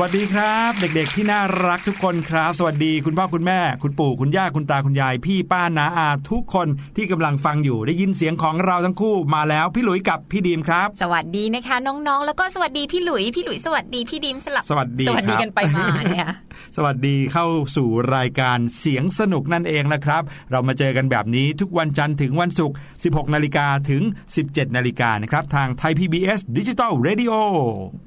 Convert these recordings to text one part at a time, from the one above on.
วัสดีครับ เด็กๆที่น่ารักทุกคนครับ สวัสดีคุณพ่อคุณแม่ คุณปู่คุณย่าคุณตาคุณยาย พี่ป้านาอาทุกคนที่กำลังฟังอยู่ได้ยินเสียงของเราทั้งคู่มาแล้วพี่หลุยกับพี่ดีมครับ สวัสดีนะคะน้องๆ แล้วก็สวัสดีพี่หลุยพี่หลุยสวัสดีพี่ดิมสลับสวัสดีสวัสดีครับกันไปมาเนี่ยสวัสดีเข้าสู่รายการเสียงสนุกนั่นเองนะครับ เรามาเจอกันแบบนี้ทุกวันจันทร์ถึงวันศุกร์ 16 นาฬิกาถึง 17 นาฬิกานะครับทางไทย PBS Digital Radio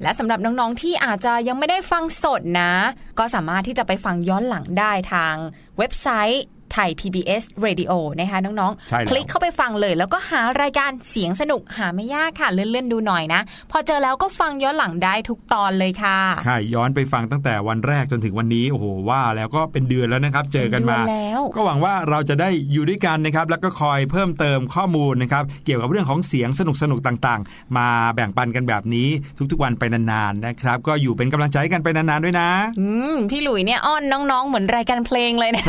และสำหรับน้องๆที่อาจจะยังไม่ได้ฟังสดนะ ก็สามารถที่จะไปฟังย้อนหลังได้ทางเว็บไซต์ ไทย PBS Radio นะคะน้องใช่แล้วคลิกเข้าไปฟังเลย แล้วก็หารายการเสียงสนุกหาไม่ยากค่ะเลื่อนๆดูหน่อยนะ พอเจอแล้วก็ฟังย้อนหลังได้ทุกตอนเลยค่ะใช่ย้อนไปฟังตั้งแต่วันแรกจนถึงวันนี้โอ้โหว่าแล้วก็เป็นเดือนแล้วนะครับ เจอกันมาเป็นเดือนแล้วก็หวังว่าเราจะได้อยู่ด้วยกันนะครับ แล้วก็คอยเพิ่มเติมข้อมูลนะครับ เกี่ยวกับเรื่องของเสียงสนุกสนุกๆต่างๆ มาแบ่งปันกันแบบนี้ทุกๆวันไปนานๆนะครับ ก็อยู่เป็นกำลังใจให้กันไปนานๆด้วยนะ อืมพี่หลุยเนี่ยอ้อนน้องๆเหมือนรายการเพลงเลยนะ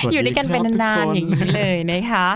สวัสดีอยู่ด้วยกันเป็นนานๆอย่างนี้เลยนะคะ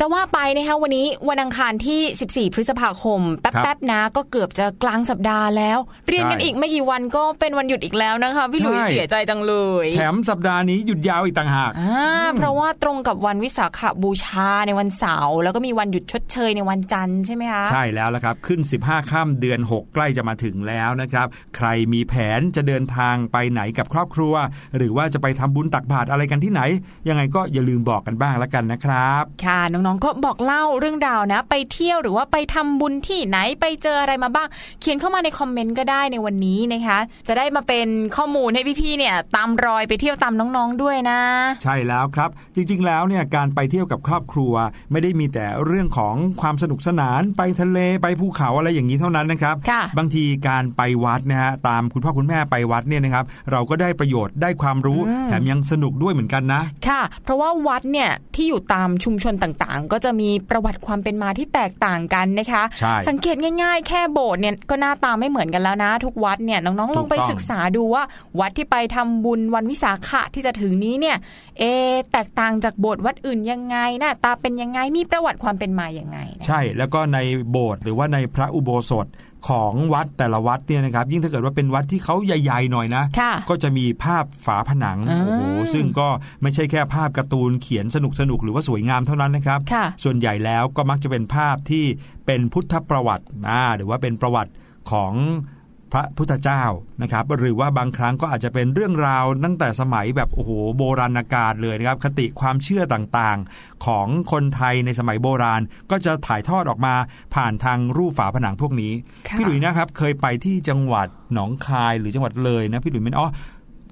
จะว่าไปนะคะวันนี้วันอังคารที่ 14 พฤษภาคม แป๊บๆนะ ก็เกือบจะกลางสัปดาห์แล้ว เรียนกันอีกไม่กี่วันก็เป็นวันหยุดอีกแล้วนะคะ พี่หลุยใช่เสียใจจังเลย แถมสัปดาห์นี้หยุดยาวอีกต่างหากอ่าเพราะว่าตรงกับวันวิสาขบูชาในวันเสาร์แล้วก็มีวันหยุดชดเชยในวันจันทร์ใช่ไหมคะใช่แล้วละครับขึ้น 15ค่ำเดือน 6 ใกล้จะมาถึงแล้วนะครับ ใครมีแผนจะเดินทางไปไหนกับครอบครัว หรือว่าจะไปทำบุญตักบาตรอะไรกันที่ไหน ยังไงก็อย่าลืมบอกกันบ้างละกันนะครับค่ะน้องๆ ก็บอกเล่าเรื่องราวนะ ไปเที่ยวหรือว่าไปทำบุญที่ไหนไปเจออะไรมาบ้าง เขียนเข้ามาในคอมเมนต์ก็ได้ในวันนี้นะคะ จะได้มาเป็นข้อมูลให้พี่ๆเนี่ยตามรอยไปเที่ยวตามน้องๆด้วยนะ ใช่แล้วครับ จริงๆแล้วเนี่ยการไปเที่ยวกับครอบครัว ไม่ได้มีแต่เรื่องของความสนุกสนานไปทะเลไปภูเขาอะไรอย่างนี้เท่านั้นนะครับค่ะบางทีการไปวัดนะฮะตามคุณพ่อคุณแม่ไปวัดเนี่ยนะครับเราก็ได้ประโยชน์ได้ความรู้แถมยังสนุกด้วยเหมือนกันนะ ค่ะ เพราะว่าวัดเนี่ยที่อยู่ตามชุมชนต่างๆก็จะมีประวัติความเป็นมาที่แตกต่างกันนะคะใช่สังเกตง่าย ๆ แค่โบสถ์เนี่ยก็หน้าตาไม่เหมือนกันแล้วนะ ทุกวัดเนี่ยน้องๆลองไปถูกต้องศึกษาดูว่า วัดที่ไปทำบุญวันวิสาขะที่จะถึงนี้เนี่ยเอะแตกต่างจากโบสถ์วัดอื่นยังไงหน้าตาเป็นยังไงมีประวัติความเป็นมาอย่างไงนะใช่แล้วก็ในโบสถ์หรือว่าในพระอุโบสถ ของวัดแต่ละวัดเนี่ยนะครับยิ่งถ้าเกิดว่าเป็นวัดที่เขาใหญ่ๆหน่อยนะค่ะก็จะมีภาพฝาผนังอืมโอ้โหซึ่งก็ไม่ใช่แค่ภาพการ์ตูนเขียนสนุกสนุกๆหรือว่าสวยงามเท่านั้นนะครับค่ะส่วนใหญ่แล้วก็มักจะเป็นภาพที่เป็นพุทธประวัติอ่าหรือว่าเป็นประวัติของ พระพุทธเจ้านะครับหรือว่าบางครั้งก็อาจจะเป็นเรื่องราวตั้งแต่สมัยแบบโอ้โหโบราณกาลเลยนะครับคติความเชื่อต่างๆ ของคนไทยในสมัยโบราณ ก็จะถ่ายทอดออกมาผ่านทางรูปฝาผนังพวกนี้ค่ะพี่หลุยนะครับเคยไปที่จังหวัดหนองคายหรือจังหวัดเลยนะพี่หลุยไม่อ๋อ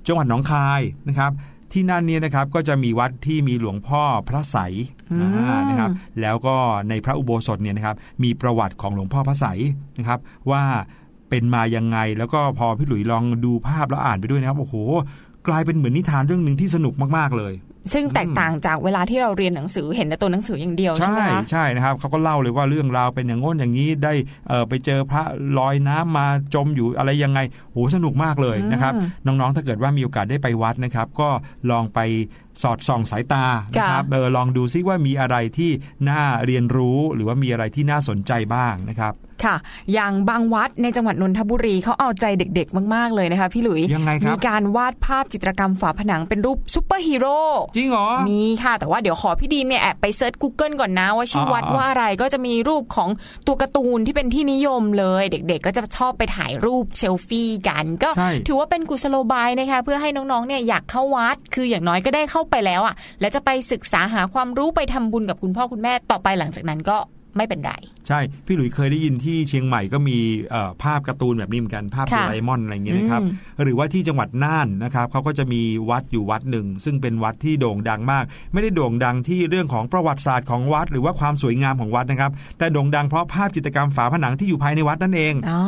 จังหวัดหนองคายนะครับที่นั่นเนี่ยนะครับก็จะมีวัดที่มีหลวงพ่อพระไสยอืมอ่านะครับแล้วก็ในพระอุโบสถเนี่ยนะครับมีประวัติของหลวงพ่อพระไสยนะครับว่า เป็นมายังไง แล้วก็พอพี่หลุยลองดูภาพแล้วอ่านไปด้วยนะครับโอ้โห กลายเป็นเหมือนนิทานเรื่องหนึ่งที่สนุกมากๆเลย ซึ่งแตกต่างจากเวลาที่เราเรียนหนังสือเห็นแต่ตัวหนังสืออย่างเดียวใช่ไหมใช่คะใช่นะครับเขาก็เล่าเลยว่าเรื่องราวเป็นอย่างโน้นอย่างนี้ได้เอ่อไปเจอพระลอยน้ำมาจมอยู่อะไรยังไงโหสนุกมากเลยนะครับอืมน้องๆถ้าเกิดว่ามีโอกาสได้ไปวัดนะครับ ก็ลองไปสอดส่องสายตานะครับเออลองดูซิว่ามีอะไรที่น่าเรียนรู้หรือว่ามีอะไรที่น่าสนใจบ้างนะครับค่ะ อย่างบางวัดในจังหวัดนนทบุรีเขาเอาใจเด็กๆ มากๆเลยนะคะพี่หลุยยังไงครับมีการวาดภาพจิตรกรรมฝาผนังเป็นรูปซูเปอร์ฮีโร่จริงเหรอ มีค่ะ แต่ว่าเดี๋ยวขอพี่ดีมเนี่ยแอบไปเซิร์ช Google ก่อนนะ ว่าชื่อวัดอ๋อว่าอะไรก็จะมีรูปของตัวการ์ตูนที่เป็นที่นิยมเลย เด็กๆ ก็จะชอบไปถ่ายรูปเซลฟี่กัน ก็ใช่ถือว่าเป็นกุศโลบายนะคะเพื่อให้น้องๆเนี่ยอยากเข้าวัด คืออย่างน้อยก็ได้เข้าไปแล้วอะ แล้วจะไปศึกษาหาความรู้ไปทำบุญกับคุณพ่อคุณแม่ต่อไปหลังจากนั้นก็ไม่เป็นไร ใช่ พี่หลุยเคยได้ยินที่เชียงใหม่ก็มีเอ่อภาพการ์ตูนแบบนี้เหมือนกันภาพโดค่ะราเอมอนอะไรอย่างเงี้ยนะครับอืมหรือว่าที่จังหวัดน่านนะครับเขาก็จะมีวัดอยู่วัดหนึ่ง ซึ่งเป็นวัดที่โด่งดังมาก ไม่ได้โด่งดังที่เรื่องของประวัติศาสตร์ของวัด หรือว่าความสวยงามของวัดนะครับ แต่โด่งดังเพราะภาพจิตรกรรมฝาผนังที่อยู่ภายในวัดนั่นเองอ๋อ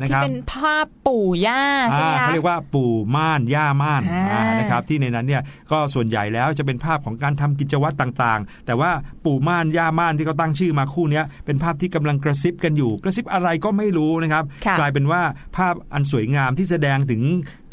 นะที่ครับเป็นภาพปู่ย่าใช่ไหมอ่าคะเขาเรียกว่าปู่ม่านย่าม่านอ่าอ่านะครับที่ในนั้นเนี่ยก็ส่วนใหญ่แล้วจะเป็นภาพของการทำกิจวัตรต่างๆ แต่ว่าปู่ม่านย่าม่านที่เขาตั้งชื่อมาคู่เนี้ยเป็นภาพที่กำลังกระซิบกันอยู่ กระซิบอะไรก็ไม่รู้นะครับค่ะกลายเป็นว่าภาพอันสวยงามที่แสดงถึง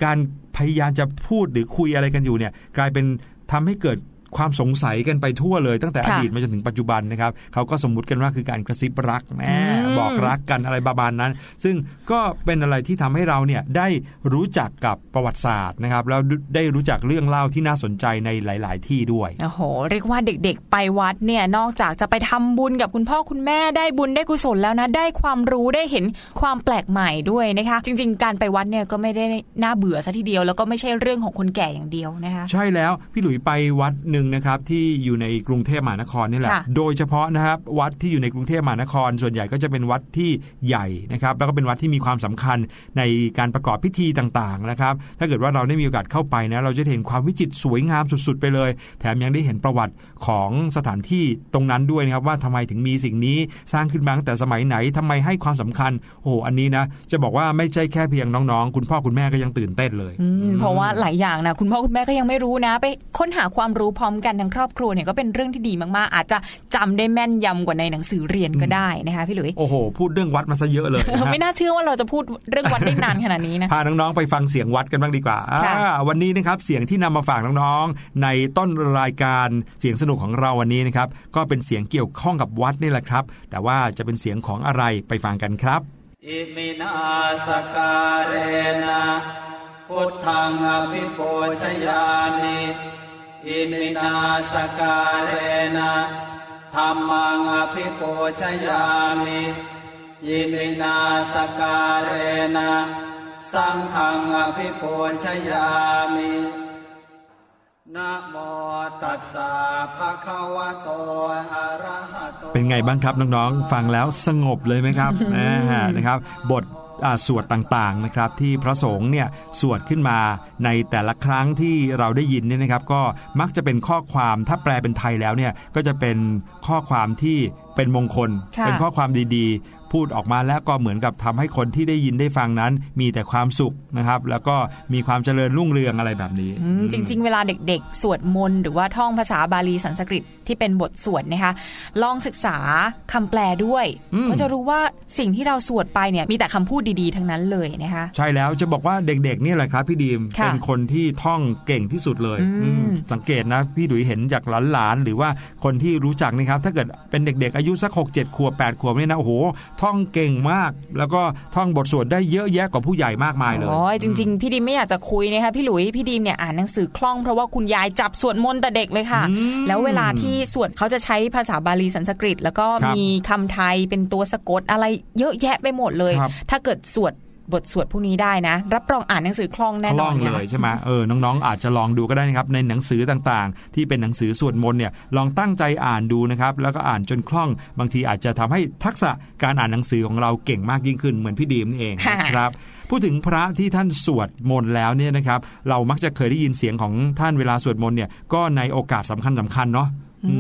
การพยายามจะพูดหรือคุยอะไรกันอยู่เนี่ย กลายเป็นทำให้เกิด ความสงสัยกันไปทั่วเลยตั้งแต่อค่ะดีตมาจนถึงปัจจุบันนะครับเขาก็สมมุติกันว่าคือการกระซิบรักแหม่อืมบอกรักกันอะไรประมาณนั้น ซึ่งก็เป็นอะไรที่ทำให้เราเนี่ยได้รู้จักกับประวัติศาสตร์นะครับแล้วได้รู้จักเรื่องเล่าที่น่าสนใจในหลาย ๆ ที่ด้วยโอ้โหเรียกว่าเด็กๆ ไปวัดเนี่ยนอกจากจะไปทำบุญกับคุณพ่อคุณแม่ได้บุญได้กุศลแล้วนะได้ความรู้ได้เห็นความแปลกใหม่ด้วยนะคะ จริง ๆ การไปวัดเนี่ยก็ไม่ได้น่าเบื่อซะทีเดียว แล้วก็ไม่ใช่เรื่องของคนแก่อย่างเดียวนะคะใช่แล้วพี่หลุยไปวัดหนึ่งนะครับที่อยู่ในกรุงเทพมหานครนี่แหละค่ะโดยเฉพาะนะครับวัดที่อยู่ในกรุงเทพมหานคร ส่วนใหญ่ก็จะเป็นวัดที่ใหญ่นะครับแล้วก็เป็นวัดที่มีความสำคัญในการประกอบพิธีต่างๆนะครับถ้าเกิดว่าเราได้มีโอกาสเข้าไปนะเราจะเห็นความวิจิตรสวยงามสุดๆ ไปเลย แถมยังได้เห็นประวัติของสถานที่ตรงนั้นด้วยนะครับว่าทำไมถึงมีสิ่งนี้สร้างขึ้นมาตั้งแต่สมัยไหนทำไมให้ความสำคัญ โอ้โหอันนี้นะจะบอกว่าไม่ใช่แค่เพียงน้องๆ คุณพ่อคุณแม่ก็ยังตื่นเต้นเลยอืมเพราะว่าหลายอย่างนะคุณพ่อคุณแม่ก็ยังไม่รู้นะ ไปค้นหาความรู้พร้อมกันทั้งครอบครัวเนี่ยก็เป็นเรื่องที่ดีมากๆ อาจจะจำได้แม่นยำกว่าในหนังสือเรียนก็ได้นะคะพี่หลุยโอ้โหพูดเรื่องวัดมาซะเยอะเลยนะฮะไม่น่าเชื่อว่าเราจะพูดเรื่องวัดได้นานขนาดนี้นะพาน้องๆไปฟังเสียงวัดกันบ้างดีกว่าค่ะอ่าวันนี้นะครับเสียงที่นำมาฝากน้องๆในต้นรายการเสียงสนุกของเราวันนี้นะครับก็เป็นเสียงเกี่ยวข้องกับวัดนี่แหละครับ แต่ว่าจะเป็นเสียงของอะไรไปฟังกันครับอิมินาสการเรนะพุทธังอภิปูชยามิ อิมินาสการเรนะธรรมังอภิปูชยามิอิมินาสการเรนะสังฆังอภิปูชยามินะโมตัสสะภะคะวะโตอะระหะโตเป็นไงบ้างครับน้องๆ ฟังแล้วสงบเลยไหมครับนะฮะนะครับ บทอ่า สวดต่างๆนะครับที่พระสงฆ์เนี่ยสวดขึ้นมาในแต่ละครั้งที่เราได้ยินเนี่ยนะครับ ก็มักจะเป็นข้อความถ้าแปลเป็นไทยแล้วเนี่ยก็จะเป็นข้อความที่เป็นมงคลค่ะเป็นข้อความดีๆ พูดออกมาแล้วก็เหมือนกับทำให้คนที่ได้ยินได้ฟังนั้น มีแต่ความสุขนะครับ แล้วก็มีความเจริญรุ่งเรืองอะไรแบบนี้อืมจริง ๆ เวลาเด็กๆ สวดมนต์หรือว่าท่องภาษาบาลีสันสกฤตที่เป็นบทสวดนะคะลองศึกษาคำแปลด้วยอืมก็จะรู้ว่าสิ่งที่เราสวดไปเนี่ยมีแต่คำพูดดีๆ ทั้งนั้นเลยนะคะใช่แล้วจะบอกว่าเด็กๆเนี่ยแหละครับพี่ดีมค่ะเป็นคนที่ท่องเก่งที่สุดเลยอืมอืมสังเกตนะพี่ดุยเห็นจากหลานๆหรือว่าคนที่รู้จักนะครับถ้าเกิดเป็นเด็กๆอายุสัก6 7ขวบ8ขวบเนี่ยนะโอ้โหท่องเก่งมาก แล้วก็ท่องบทสวดได้เยอะแยะกว่าผู้ใหญ่มากมายเลยโอ้ยจริง ๆ พี่ดีมไม่อยากจะคุยนะคะพี่หลุยพี่ดีมเนี่ยอ่านหนังสือคล่องเพราะว่าคุณยายจับสวดมนต์แต่เด็กเลยค่ะอืมแล้วเวลาที่สวดเขาจะใช้ภาษาบาลีสันสกฤต แล้วก็ครับมีคำไทยเป็นตัวสะกดอะไรเยอะแยะไปหมดเลยครับถ้าเกิดสวด บทสวดพวกนี้ได้นะ รับรองอ่านหนังสือคล่องแน่คนล่ออนงค่ะเลยใช่ไหมเออน้องๆ อาจจะลองดูก็ได้นะครับในหนังสือต่างๆ ที่เป็นหนังสือสวดมนต์เนี่ยลองตั้งใจอ่านดูนะครับแล้วก็อ่านจนคล่อง บางทีอาจจะทำให้ทักษะการอ่านหนังสือของเราเก่งมากยิ่งขึ้นเหมือนพี่ดีมนี่เองค่ะนะครับพูดถึงพระที่ท่านสวดมนต์แล้วเนี่ยนะครับเรามักจะเคยได้ยินเสียงของท่านเวลาสวดมนต์เนี่ยก็ในโอกาสสำคัญสำคัญๆเนาะ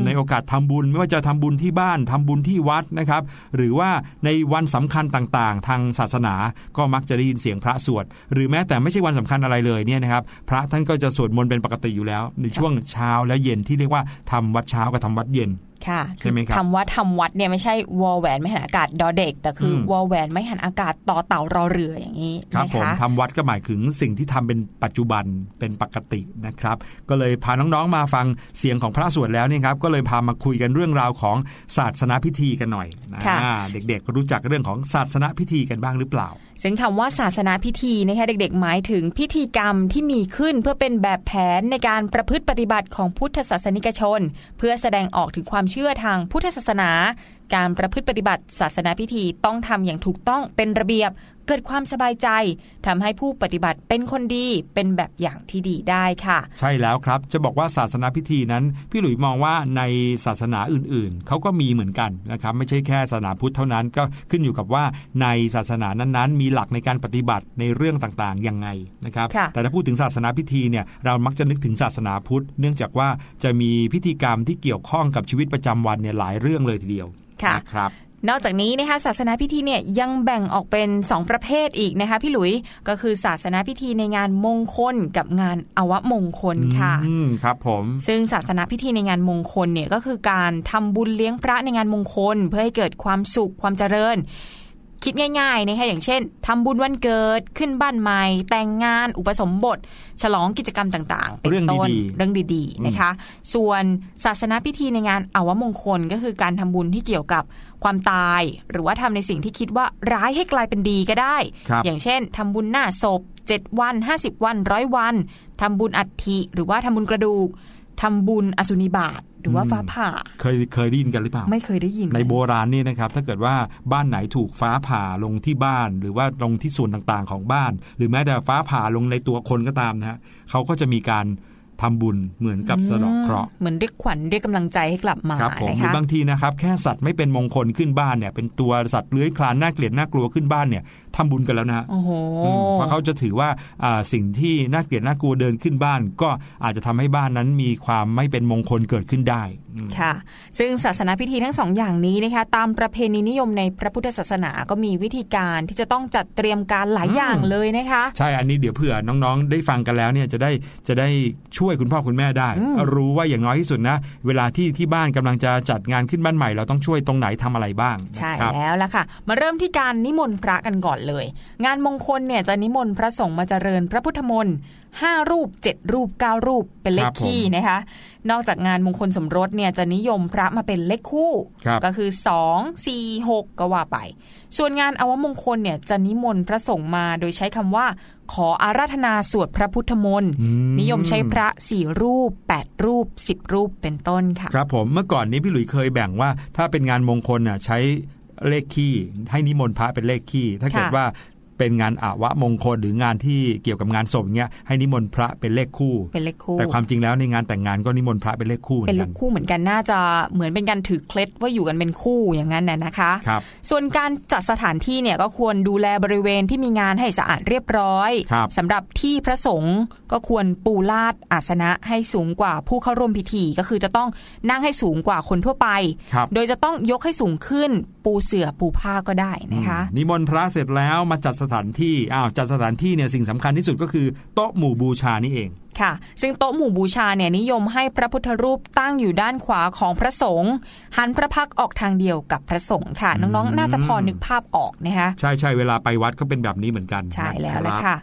ในโอกาสทำบุญไม่ว่าจะทำบุญที่บ้านทำบุญที่วัดนะครับ หรือว่าในวันสำคัญต่างๆ ทางศาสนาก็มักจะได้ยินเสียงพระสวดหรือแม้แต่ไม่ใช่วันสำคัญอะไรเลยเนี่ยนะครับ พระท่านก็จะสวดมนต์เป็นปกติอยู่แล้ว ในช่วงเช้าและเย็นที่เรียกว่าทำวัดเช้ากับทำวัดเย็น ค่ะใช่ไหมครับคำว่าทำวัดเนี่ยไม่ใช่วอแหวนไม่หันอากาศดอเด็ก แต่คืออมวอแหวนไม่หันอากาศต่อเต่ารอเรืออย่างนี้ครับนะผมคะทำวัดก็หมายถึงสิ่งที่ทำเป็นปัจจุบันเป็นปกตินะครับ ก็เลยพาน้องๆมาฟังเสียงของพระสวดแล้วเนี่ยครับก็เลยพามาคุยกันเรื่องราวของศาสนาพิธีกันหน่อยนะค่ะเด็กๆรู้จักเรื่องของศาสนาพิธีกันบ้างหรือเปล่า ซึ่งคำว่าศาสนาพิธีนะคะเด็ก ๆ หมายถึงพิธีกรรมที่มีขึ้นเพื่อเป็นแบบแผนในการประพฤติปฏิบัติของพุทธศาสนิกชน เพื่อแสดงออกถึงความเชื่อทางพุทธศาสนา การประพฤติปฏิบัติศาสนาพิธีต้องทำอย่างถูกต้องเป็นระเบียบ เกิดความสบายใจทำให้ผู้ปฏิบัติเป็นคนดีเป็นแบบอย่างที่ดีได้ค่ะ ใช่แล้วครับจะบอกว่าศาสนาพิธีนั้น พี่หลุยมองว่าในศาสนาอื่นๆ เขาก็มีเหมือนกันนะครับไม่ใช่แค่ศาสนาพุทธเท่านั้นก็ขึ้นอยู่กับว่าในศาสนานั้นๆ มีหลักในการปฏิบัติในเรื่องต่างๆยังไงนะครับค่ะแต่ถ้าพูดถึงศาสนาพิธีเนี่ยเรามักจะนึกถึงศาสนาพุทธ เนื่องจากว่าจะมีพิธีกรรมที่เกี่ยวข้องกับชีวิตประจำวันเนี่ยหลายเรื่องเลยทีเดียวค่ะนะครับ นอกจากนี้นะคะศาสนาพิธีเนี่ยยังแบ่งออกเป็น 2 ประเภทอีกนะคะพี่หลุยก็คือศาสนาพิธีในงานมงคลกับงานอวมงคลค่ะอืมครับผมซึ่งศาสนาพิธีในงานมงคลเนี่ยก็คือการทำบุญเลี้ยงพระในงานมงคล เพื่อให้เกิดความสุขความเจริญ คิดง่ายๆนะคะอย่างเช่นทำบุญวันเกิดขึ้นบ้านใหม่ แต่งงานอุปสมบท ฉลองกิจกรรมต่างๆ เป็นเรื่องต้นดีๆเรื่องดีๆนะคะ ส่วนศาสนาพิธีในงานอาวมงคลก็คือการทำบุญที่เกี่ยวกับความตาย หรือว่าทำในสิ่งที่คิดว่าร้ายให้กลายเป็นดีก็ได้ครับอย่างเช่นทำบุญหน้าศพ 7 วัน 50 วันร้อยวันทำบุญอัฐิหรือว่าทำบุญกระดูก ทำบุญอสุนิบาตหรือว่าฟ้าผ่า เคยเคยได้ยินกันหรือเปล่า ไม่เคยได้ยิน ในโบราณนี่นะครับ ถ้าเกิดว่าบ้านไหนถูกฟ้าผ่าลงที่บ้าน หรือว่าลงที่ส่วนต่างๆของบ้าน หรือแม้แต่ฟ้าผ่าลงในตัวคนก็ตามนะฮะเขาก็จะมีการทำบุญเหมือนกับสะเดอกเคราะห์เหมือนเรียกขวัญเรียกกำลังใจให้กลับมาครับผมนะหรือคะบางทีนะครับ แค่สัตว์ไม่เป็นมงคลขึ้นบ้านเนี่ย เป็นตัวสัตว์เลื้อยคลานน่าเกลียดน่ากลัวขึ้นบ้านเนี่ยทำบุญกันแล้วนะฮะโอ้โหอืมเพราะเขาจะถือว่าอ่าสิ่งที่น่าเกลียดน่ากลัวเดินขึ้นบ้าน ก็อาจจะทำให้บ้านนั้นมีความไม่เป็นมงคลเกิดขึ้นได้อืมค่ะ ซึ่งศาสนาพิธีทั้งสองอย่างนี้นะคะตามประเพณีนิยมในพระพุทธศาสนาก็มีวิธีการที่จะต้องจัดเตรียมการหลายอย่างเลยนะคะ ใช่อันนี้เดี๋ยวเผื่อน้องๆ ได้ฟังกันแล้วเนี่ยจะได้จะได้ช่วยคุณพ่อคุณแม่ได้อืมรู้ว่าอย่างน้อยที่สุดนะ เวลาที่ที่บ้านกำลังจะจัดงานขึ้นบ้านใหม่ เราต้องช่วยตรงไหนทำอะไรบ้างใช่นะครับแล้วล่ะค่ะ มาเริ่มที่การนิมนต์พระกันก่อนเลย งานมงคลเนี่ยจะนิมนต์พระสงฆ์มาเจริญพระพุทธมนต์ห้ารูป7รูป9รูปเป็นเลคขรับผมคี่นะคะ นอกจากงานมงคลสมรสเนี่ยจะนิยมพระมาเป็นเลขคู่ครับก็คือ2 4 6ก็ว่าไป ส่วนงานอวมงคลเนี่ยจะนิมนต์พระสงฆ์มาโดยใช้คำว่าขออาราธนาสวดพระพุทธมนต์อืมนิยมใช้พระสี่รูป 8 รูป 10 รูปเป็นต้นค่ะ ครับผมเมื่อก่อนนี้พี่หลุยเคยแบ่งว่าถ้าเป็นงานมงคลน่ะใช้ เลขคี่ให้นิมนต์พระเป็นเลขคี่ถ้าเกิดค่ะว่าเป็นงานอาวะมงคลหรืองานที่เกี่ยวกับงานศพเงี้ยให้นิมนต์พระเป็นเลขคู่ เป็นเลขคู่ แต่ความจริงแล้วในงานแต่งงานก็นิมนต์พระเป็นเลขคู่หมืเป็นอเลกัขคู่เหมือนกันน่าจะเหมือนเป็นการถือเคล็ดว่าอยู่กันเป็นคู่อย่างนั้นน่ะนะคะครับส่วนการจัดสถานที่เนี่ยก็ควรดูแลบริเวณที่มีงานให้สะอาดเรียบร้อยครับสำหรับที่พระสงฆ์ก็ควรปูลาดอาสนะให้สูงกว่าผู้เข้าร่วมพิธีก็คือจะต้องนั่งให้สูงกว่าคนทั่วไปครับโดยจะต้องยกให้สูงขึ้น ปูเสื่อปูผ้าก็ได้นะคะนิมนต์พระเสร็จแล้วมาจัดสถานที่อ้าวจัดสถานที่เนี่ยสิ่งสำคัญที่สุดก็คือโต๊ะหมู่บูชานี่เอง ค่ะ ซึ่งโต๊ะหมู่บูชาเนี่ยนิยมให้พระพุทธรูปตั้งอยู่ด้านขวาของพระสงฆ์หันพระพักตร์ออกทางเดียวกับพระสงฆ์ค่ะ น้องๆ น่าจะพอนึกภาพออกนะคะใช่ใช่เวลาไปวัดก็เป็นแบบนี้เหมือนกัน ใช่แล้วนแหละรับค่ะ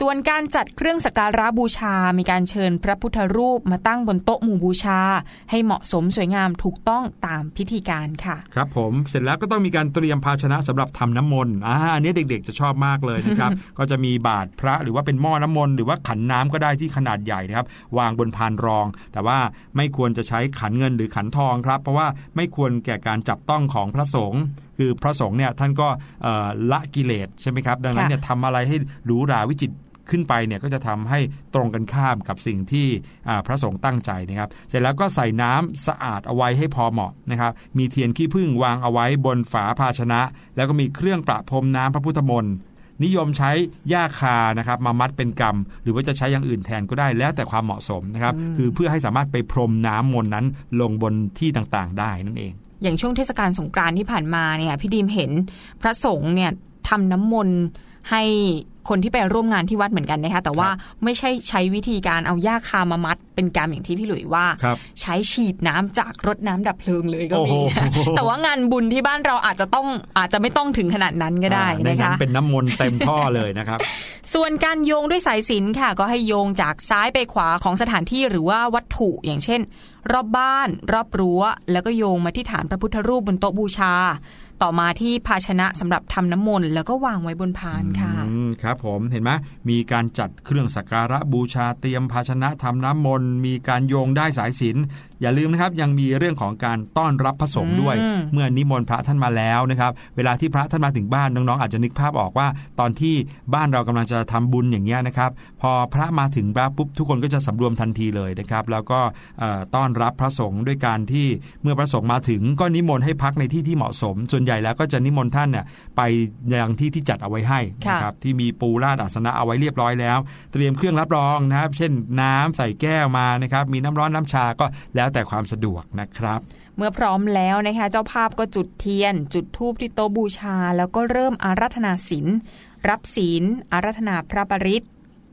ส่วนการจัดเครื่องสักการะบูชา มีการเชิญพระพุทธรูปมาตั้งบนโต๊ะหมู่บูชา ให้เหมาะสมสวยงามถูกต้องตามพิธีการค่ะ ครับผมเสร็จแล้วก็ต้องมีการเตรียมภาชนะสำหรับทำน้ำมนต์อ่าอันนี้เด็กๆ จะชอบมากเลยนะครับ ก็จะมีบาตรพระหรือว่าเป็นหม้อน้ำมนต์หรือว่าขันน้ำก็ได้ที่ขนาดใหญ่นะครับวางบนพานรอง แต่ว่าไม่ควรจะใช้ขันเงินหรือขันทองครับ เพราะว่าไม่ควรแก่การจับต้องของพระสงฆ์คือพระสงฆ์เนี่ยท่านก็เอ่อละกิเลสใช่ไหมครับ ดังนั้นเนี่ยทำอะไรให้หรูหราวิจิตรขึ้นไปเนี่ยก็จะทำให้ตรงกันข้ามกับสิ่งที่อ่าพระสงฆ์ตั้งใจนะครับ เสร็จแล้วก็ใส่น้ำสะอาดเอาไว้ให้พอเหมาะนะครับ มีเทียนขี้ผึ้งวางเอาไว้บนฝาภาชนะ แล้วก็มีเครื่องประพรมน้ำพระพุทธมนต์ นิยมใช้หญ้าคานะครับมามัดเป็นกำหรือว่าจะใช้อย่างอื่นแทนก็ได้แล้วแต่ความเหมาะสมนะครับคือเพื่อให้สามารถไปพรมน้ำมนต์นั้นลงบนที่ต่างๆ ได้นั่นเอง อย่างช่วงเทศกาลสงกรานต์ที่ผ่านมาเนี่ยพี่ดีมเห็นพระสงฆ์เนี่ยทำน้ำมนต์ให้คนที่ไปร่วมงานที่วัดเหมือนกันนะคะแต่ว่าไม่ใช่ใช้วิธีการเอาหญ้าคามามัด เป็นกรรมอย่างที่พี่หลุยว่าครับใช้ฉีดน้ำจากรถน้ำดับเพลิงเลยก็โอ้มีโหแต่ว่างานบุญที่บ้านเราอาจจะต้องอาจจะไม่ต้องถึงขนาดนั้นก็ได้อ่าในนะนั้นคะเป็นน้ำมนต์เต็มท่อเลยนะครับ ส่วนการโยงด้วยสายสิญจนค่ะ ก็ให้โยงจากซ้ายไปขวาของสถานที่หรือว่าวัตถุอย่างเช่น รอบบ้าน รอบรั้ว แล้วก็โยงมาที่ฐานพระพุทธรูปบนโต๊ะบูชา ต่อมาที่ภาชนะสำหรับทำน้ำมนต์แล้วก็วางไว้บนพานค่ะอืมครับผมเห็นไหมมีการจัดเครื่องสักการะบูชาเตรียมภาชนะทำน้ำมนต์มีการโยงได้สายสิญจนอย่าลืมนะครับยังมีเรื่องของการต้อนรับพระสงฆ์ด้วยอืมเมื่อนิมนต์พระท่านมาแล้วนะครับเวลาที่พระท่านมาถึงบ้านน้องๆอาจจะนึกภาพออกว่า ตอนที่บ้านเรากำลังจะทำบุญอย่างเงี้ยนะครับพอพระมาถึงพระปุ๊บทุกคนก็จะสำรวมทันทีเลยนะครับแล้วก็เอ่อต้อนรับพระสงฆ์ด้วยการที่เมื่อพระสงฆ์มาถึงก็นิมนต์ให้พักในที่ที่เหมาะสมส่วนใหญ่แล้วก็จะนิมนต์ท่านเนี่ยไปยังที่ที่จัดเอาไว้ให้นะครับที่มีปูราดอาสนะเอาไว้เรียบร้อยแล้ว เตรียมเครื่องรับรองนะครับ เช่นน้ำใส่แก้วมานะครับ มีน้ำร้อนน้ำชาก็แล้วแต่ความสะดวกนะครับเมื่อพร้อมแล้วนะคะ เจ้าภาพก็จุดเทียน จุดธูปที่โต๊ะบูชา แล้วก็เริ่มอาราธนาศีลรับศีลอาราธนาพระปริต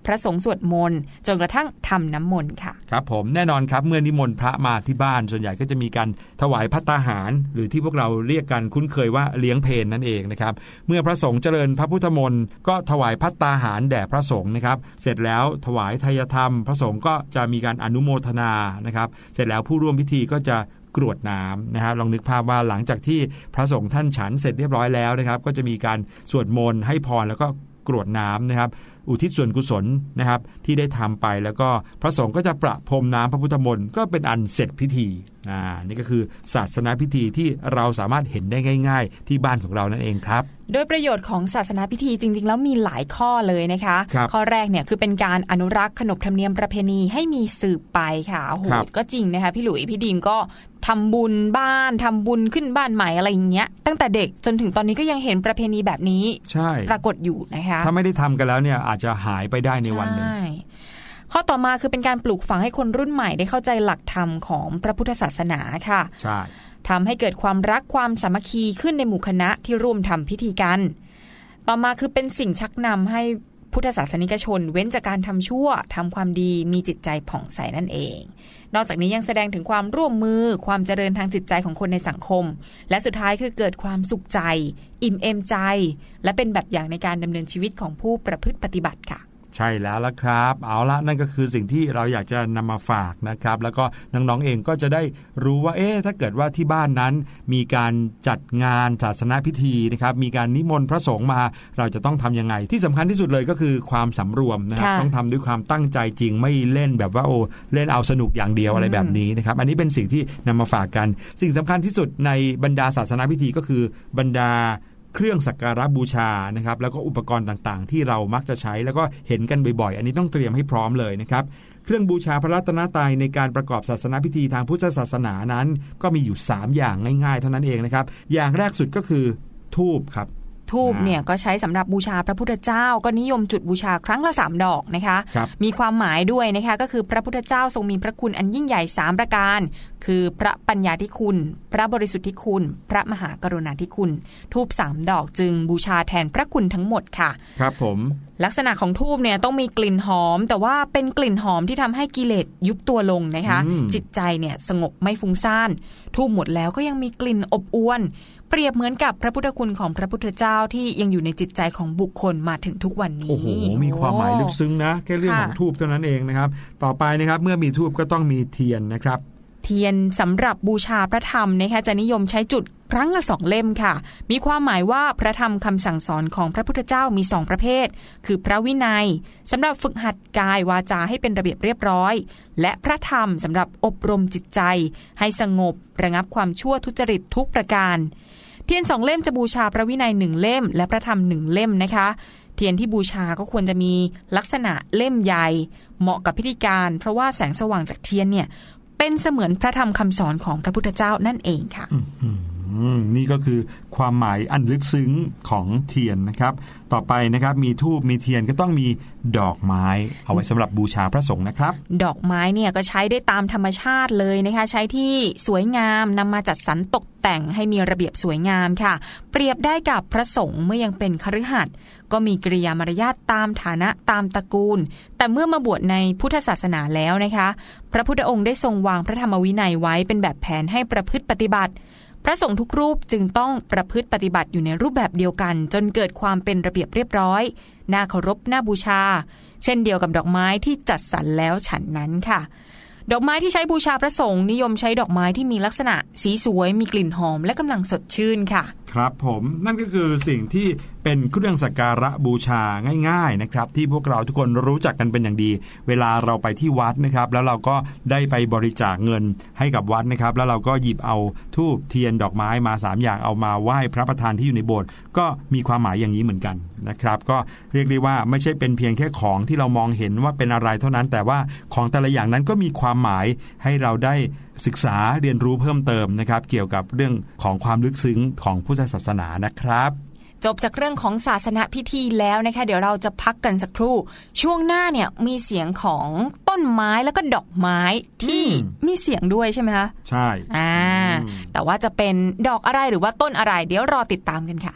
พระสงฆ์สวดมนต์จนกระทั่งทำน้ำมนต์ค่ะ ครับผมแน่นอนครับเมื่อนิมนต์พระมาที่บ้าน ส่วนใหญ่ก็จะมีการถวายพัตตาหาร หรือที่พวกเราเรียกกันคุ้นเคยว่าเลี้ยงเพนนั่นเองนะครับเมื่อพระสงฆ์เจริญพระพุทธมนต์ก็ถวายพัตตาหารแด่พระสงฆ์นะครับเสร็จแล้วถวายทายธรรม พระสงฆ์ก็จะมีการอนุโมทนานะครับเสร็จแล้วผู้ร่วมพิธีก็จะกรวดน้ำนะครับลองนึกภาพว่าหลังจากที่พระสงฆ์ท่านฉันเสร็จเรียบร้อยแล้วนะครับ ก็จะมีการสวดมนต์ให้พรแล้วก็กรวดน้ำนะครับ อุทิศส่วนกุศลนะครับ ที่ได้ทำไปแล้วก็พระสงฆ์ก็จะประพรมน้ำพระพุทธมนต์ก็เป็นอันเสร็จพิธีอ่านี่ก็คือศาสนาพิธีที่เราสามารถเห็นได้ง่าย ๆ ที่บ้านของเรานั่นเองครับ โดยประโยชน์ของศาสนาพิธีจริง ๆ แล้วมีหลายข้อเลยนะคะครับข้อแรกเนี่ยคือเป็นการอนุรักษ์ขนบธรรมเนียมประเพณีให้มีสืบไปค่ะโอ้โหครับก็จริงนะคะพี่หลุยพี่ดีมก็ทำบุญบ้านทำบุญขึ้นบ้านใหม่อะไรอย่างเงี้ย ตั้งแต่เด็กจนถึงตอนนี้ก็ยังเห็นประเพณีแบบนี้ใช่ปรากฏอยู่นะคะถ้าไม่ได้ทำกันแล้วเนี่ยอาจจะหายไปได้ในวันหนึ่งใช่ข้อต่อมาคือเป็นการปลูกฝังให้คนรุ่นใหม่ได้เข้าใจหลักธรรมของพระพุทธศาสนาค่ะ ใช่ ทำให้เกิดความรักความสามัคคีขึ้นในหมู่คณะที่ร่วมทำพิธีกัน ต่อมาคือเป็นสิ่งชักนำให้พุทธศาสนิกชนเว้นจากการทำชั่วทำความดีมีจิตใจผ่องใสนั่นเอง นอกจากนี้ยังแสดงถึงความร่วมมือความเจริญทางจิตใจของคนในสังคม และสุดท้ายคือเกิดความสุขใจ อิ่มเอมใจ และเป็นแบบอย่างในการดำเนินชีวิตของผู้ประพฤติปฏิบัติค่ะ ใช่แล้วละครับ เอาละนั่นก็คือสิ่งที่เราอยากจะนำมาฝากนะครับ แล้วก็น้องๆเองก็จะได้รู้ว่าเอ๊ะถ้าเกิดว่าที่บ้านนั้น มีการจัดงานศาสนาพิธีนะครับมีการนิมนต์พระสงฆ์มา เราจะต้องทำยังไง ที่สำคัญที่สุดเลยก็คือความสำรวมนะครับค่ะต้องทำด้วยความตั้งใจจริงไม่เล่นแบบว่าโอ้เล่นเอาสนุกอย่างเดียวอะไรแบบนี้นะครับ อันนี้เป็นสิ่งที่นำมาฝากกัน สิ่งสำคัญที่สุดในบรรดาศาสนาพิธีก็คือบรรดา เครื่องสักการะบูชานะครับแล้วก็อุปกรณ์ต่างๆ ที่เรามักจะใช้แล้วก็เห็นกันบ่อยๆ อันนี้ต้องเตรียมให้พร้อมเลยนะครับเครื่องบูชาพระรัตนตรัยในการประกอบศาสนาพิธีทางพุทธศาสนานั้น ก็มีอยู่ 3 อย่างง่ายๆ เท่านั้นเองนะครับอย่างแรกสุดก็คือทูบครับ ทูบอ่าเนี่ยก็ใช้สำหรับบูชาพระพุทธเจ้า ก็นิยมจุดบูชาครั้งละสามดอกนะคะครับมีความหมายด้วยนะคะก็คือพระพุทธเจ้าทรงมีพระคุณอันยิ่งใหญ่ 3 ประการ คือพระปัญญาธิคุณ พระบริสุทธิคุณ พระมหากรุณาธิคุณ ทูบสามดอกจึงบูชาแทนพระคุณทั้งหมดค่ะ ครับผมลักษณะของทูบเนี่ยต้องมีกลิ่นหอม แต่ว่าเป็นกลิ่นหอมที่ทำให้กิเลสยุบตัวลงนะคะอืมจิตใจเนี่ยสงบไม่ฟุ้งซ่านทูบหมดแล้วก็ยังมีกลิ่นอบอวน เปรียบเหมือนกับพระพุทธคุณของพระพุทธเจ้าที่ยังอยู่ในจิตใจของบุคคลมาถึงทุกวันนี้ โอ้โห มีความหมายลึกซึ้งนะ แค่เรื่องของค่ะทูบเท่านั้นเองนะครับ ต่อไปนะครับเมื่อมีทูบก็ต้องมีเทียนนะครับเทียนสำหรับบูชาพระธรรมนะคะจะนิยมใช้จุดครั้งละสองเล่มค่ะ มีความหมายว่าพระธรรมคำสั่งสอนของพระพุทธเจ้ามีสองประเภท คือพระวินัยสำหรับฝึกหัดกายวาจาให้เป็นระเบียบเรียบร้อย และพระธรรมสำหรับอบรมจิตใจ ให้สงบระงับความชั่วทุจริตทุกประการ เทียนสองเล่มจะบูชาพระวินัยหนึ่งเล่ม และพระธรรมหนึ่งเล่มนะคะ เทียนที่บูชาก็ควรจะมีลักษณะเล่มใหญ่ เหมาะกับพิธีการ เพราะว่าแสงสว่างจากเทียนเนี่ยเป็นเสมือนพระธรรมคำสอนของพระพุทธเจ้านั่นเองค่ะ นี่ก็คือความหมายอันลึกซึ้งของเทียนนะครับ ต่อไปนะครับมีทูบมีเทียนก็ต้องมีดอกไม้ เอาไว้สำหรับบูชาพระสงฆ์นะครับ ดอกไม้เนี่ยก็ใช้ได้ตามธรรมชาติเลยนะคะ ใช้ที่สวยงามนำมาจัดสรรตกแต่งให้มีระเบียบสวยงามค่ะ เปรียบได้กับพระสงฆ์เมื่อยังเป็นคฤหัสถ์ก็มีกิริยามารยาทตามฐานะตามตระกูล แต่เมื่อมาบวชในพุทธศาสนาแล้วนะคะ พระพุทธองค์ได้ทรงวางพระธรรมวินัยไว้เป็นแบบแผนให้ประพฤติปฏิบัติ ระสงฆ์ทุกรูปจึงต้องประพฤติปฏิบัติอยู่ในรูปแบบเดียวกัน จนเกิดความเป็นระเบียบเรียบร้อย น่าเคารพน่าบูชา เช่นเดียวกับดอกไม้ที่จัดสรรแล้วฉันนั้นค่ะ ดอกไม้ที่ใช้บูชาพระสงฆ์นิยมใช้ดอกไม้ที่มีลักษณะสีสวยมีกลิ่นหอมและกำลังสดชื่นค่ะ ครับผมนั่นก็คือสิ่งที่เป็นเครื่องสักการะบูชาง่ายๆนะครับที่พวกเราทุกคนรู้จักกันเป็นอย่างดี เวลาเราไปที่วัดนะครับ แล้วเราก็ได้ไปบริจาคเงินให้กับวัดนะครับ แล้วเราก็หยิบเอาทูบเทียนดอกไม้มา 3 อย่างเอามาไหว้พระประธานที่อยู่ในโบสถ์ก็มีความหมายอย่างนี้เหมือนกันนะครับก็เรียกได้ว่าไม่ใช่เป็นเพียงแค่ของที่เรามองเห็นว่าเป็นอะไรเท่านั้น แต่ว่าของแต่ละอย่างนั้นก็มีความหมายให้เราได้ ศึกษาเรียนรู้เพิ่มเติมนะครับ เกี่ยวกับเรื่องของความลึกซึ้งของพุทธศาสนานะครับจบจากเรื่องของศาสนาพิธีแล้วนะคะ เดี๋ยวเราจะพักกันสักครู่ ช่วงหน้าเนี่ยมีเสียงของต้นไม้แล้วก็ดอกไม้ที่อืมมีเสียงด้วยใช่ไหมคะใช่อ่าแต่ว่าจะเป็นดอกอะไรหรือว่าต้นอะไร เดี๋ยวรอติดตามกันค่ะ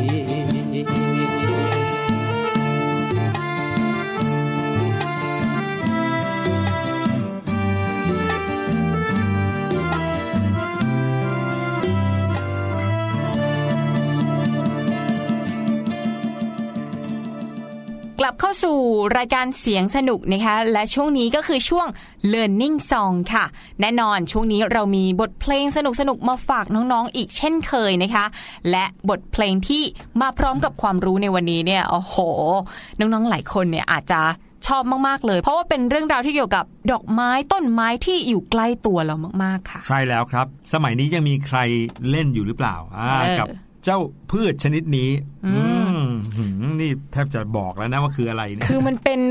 ลับเข้าสู่รายการเสียงสนุกนะคะ และช่วงนี้ก็คือช่วง Learning Song ค่ะ แน่นอนช่วงนี้เรามีบทเพลงสนุกๆมาฝากน้องๆ อีกเช่นเคยนะคะ และบทเพลงที่มาพร้อมกับความรู้ในวันนี้เนี่ยโอ้โห น้องๆ หลายคนเนี่ยอาจจะชอบมาก ๆ เลย เพราะว่าเป็นเรื่องราวที่เกี่ยวกับดอกไม้ต้นไม้ที่อยู่ใกล้ตัวเรามาก ๆ ค่ะ ใช่แล้วครับ สมัยนี้ยังมีใครเล่นอยู่หรือเปล่าอ่าเออกับ เจ้าพืชชนิดนี้ อืมอืมนี่แทบจะบอกแล้วนะว่าคืออะไรเนี่ย คือมันเป็น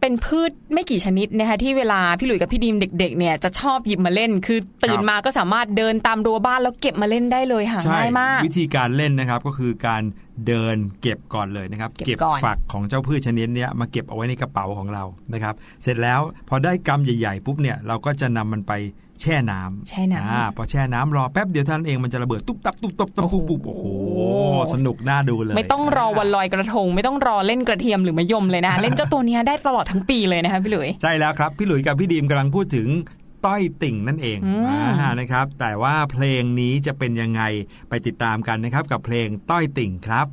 เป็นพืชไม่กี่ชนิดนะคะที่เวลาพี่หลุยส์กับพี่ดีมเด็ก ๆ เนี่ยจะชอบหยิบมาเล่น คือตื่นครับมาก็สามารถเดินตามรั้วบ้านแล้วเก็บมาเล่นได้เลยหาใช่ง่ายมาก วิธีการเล่นนะครับก็คือการเดินเก็บก่อนเลยนะครับ เก็บก่อนฝักของเจ้าพืชชนิดเนี้ยมาเก็บเอาไว้ในกระเป๋าของเรานะครับ เสร็จแล้วพอได้กำใหญ่ๆปุ๊บเนี่ยเราก็จะนำมันไป แช่น้ำแช่น้ำอ่าพอแช่น้ำรอแป๊บเดียวเท่านั้นเองมันจะระเบิดตุ๊บตับตุ๊บตับตุ๊บปุ๊บปุ๊บโอ้โหสนุกน่าดูเลย ไม่ต้องรอวันลอยกระทง ไม่ต้องรอเล่นกระเทียมหรือมะยมเลยนะ เล่นเจ้าตัวเนี้ยได้ตลอดทั้งปีเลยนะคะพี่หลุยส์ใช่แล้วครับพี่หลุยส์กับพี่ดีมกำลังพูดถึงต้อยติ่งนั่นเองอืมอ่านะครับ แต่ว่าเพลงนี้จะเป็นยังไงไปติดตามกันนะครับ กับเพลงต้อยติ่งครับ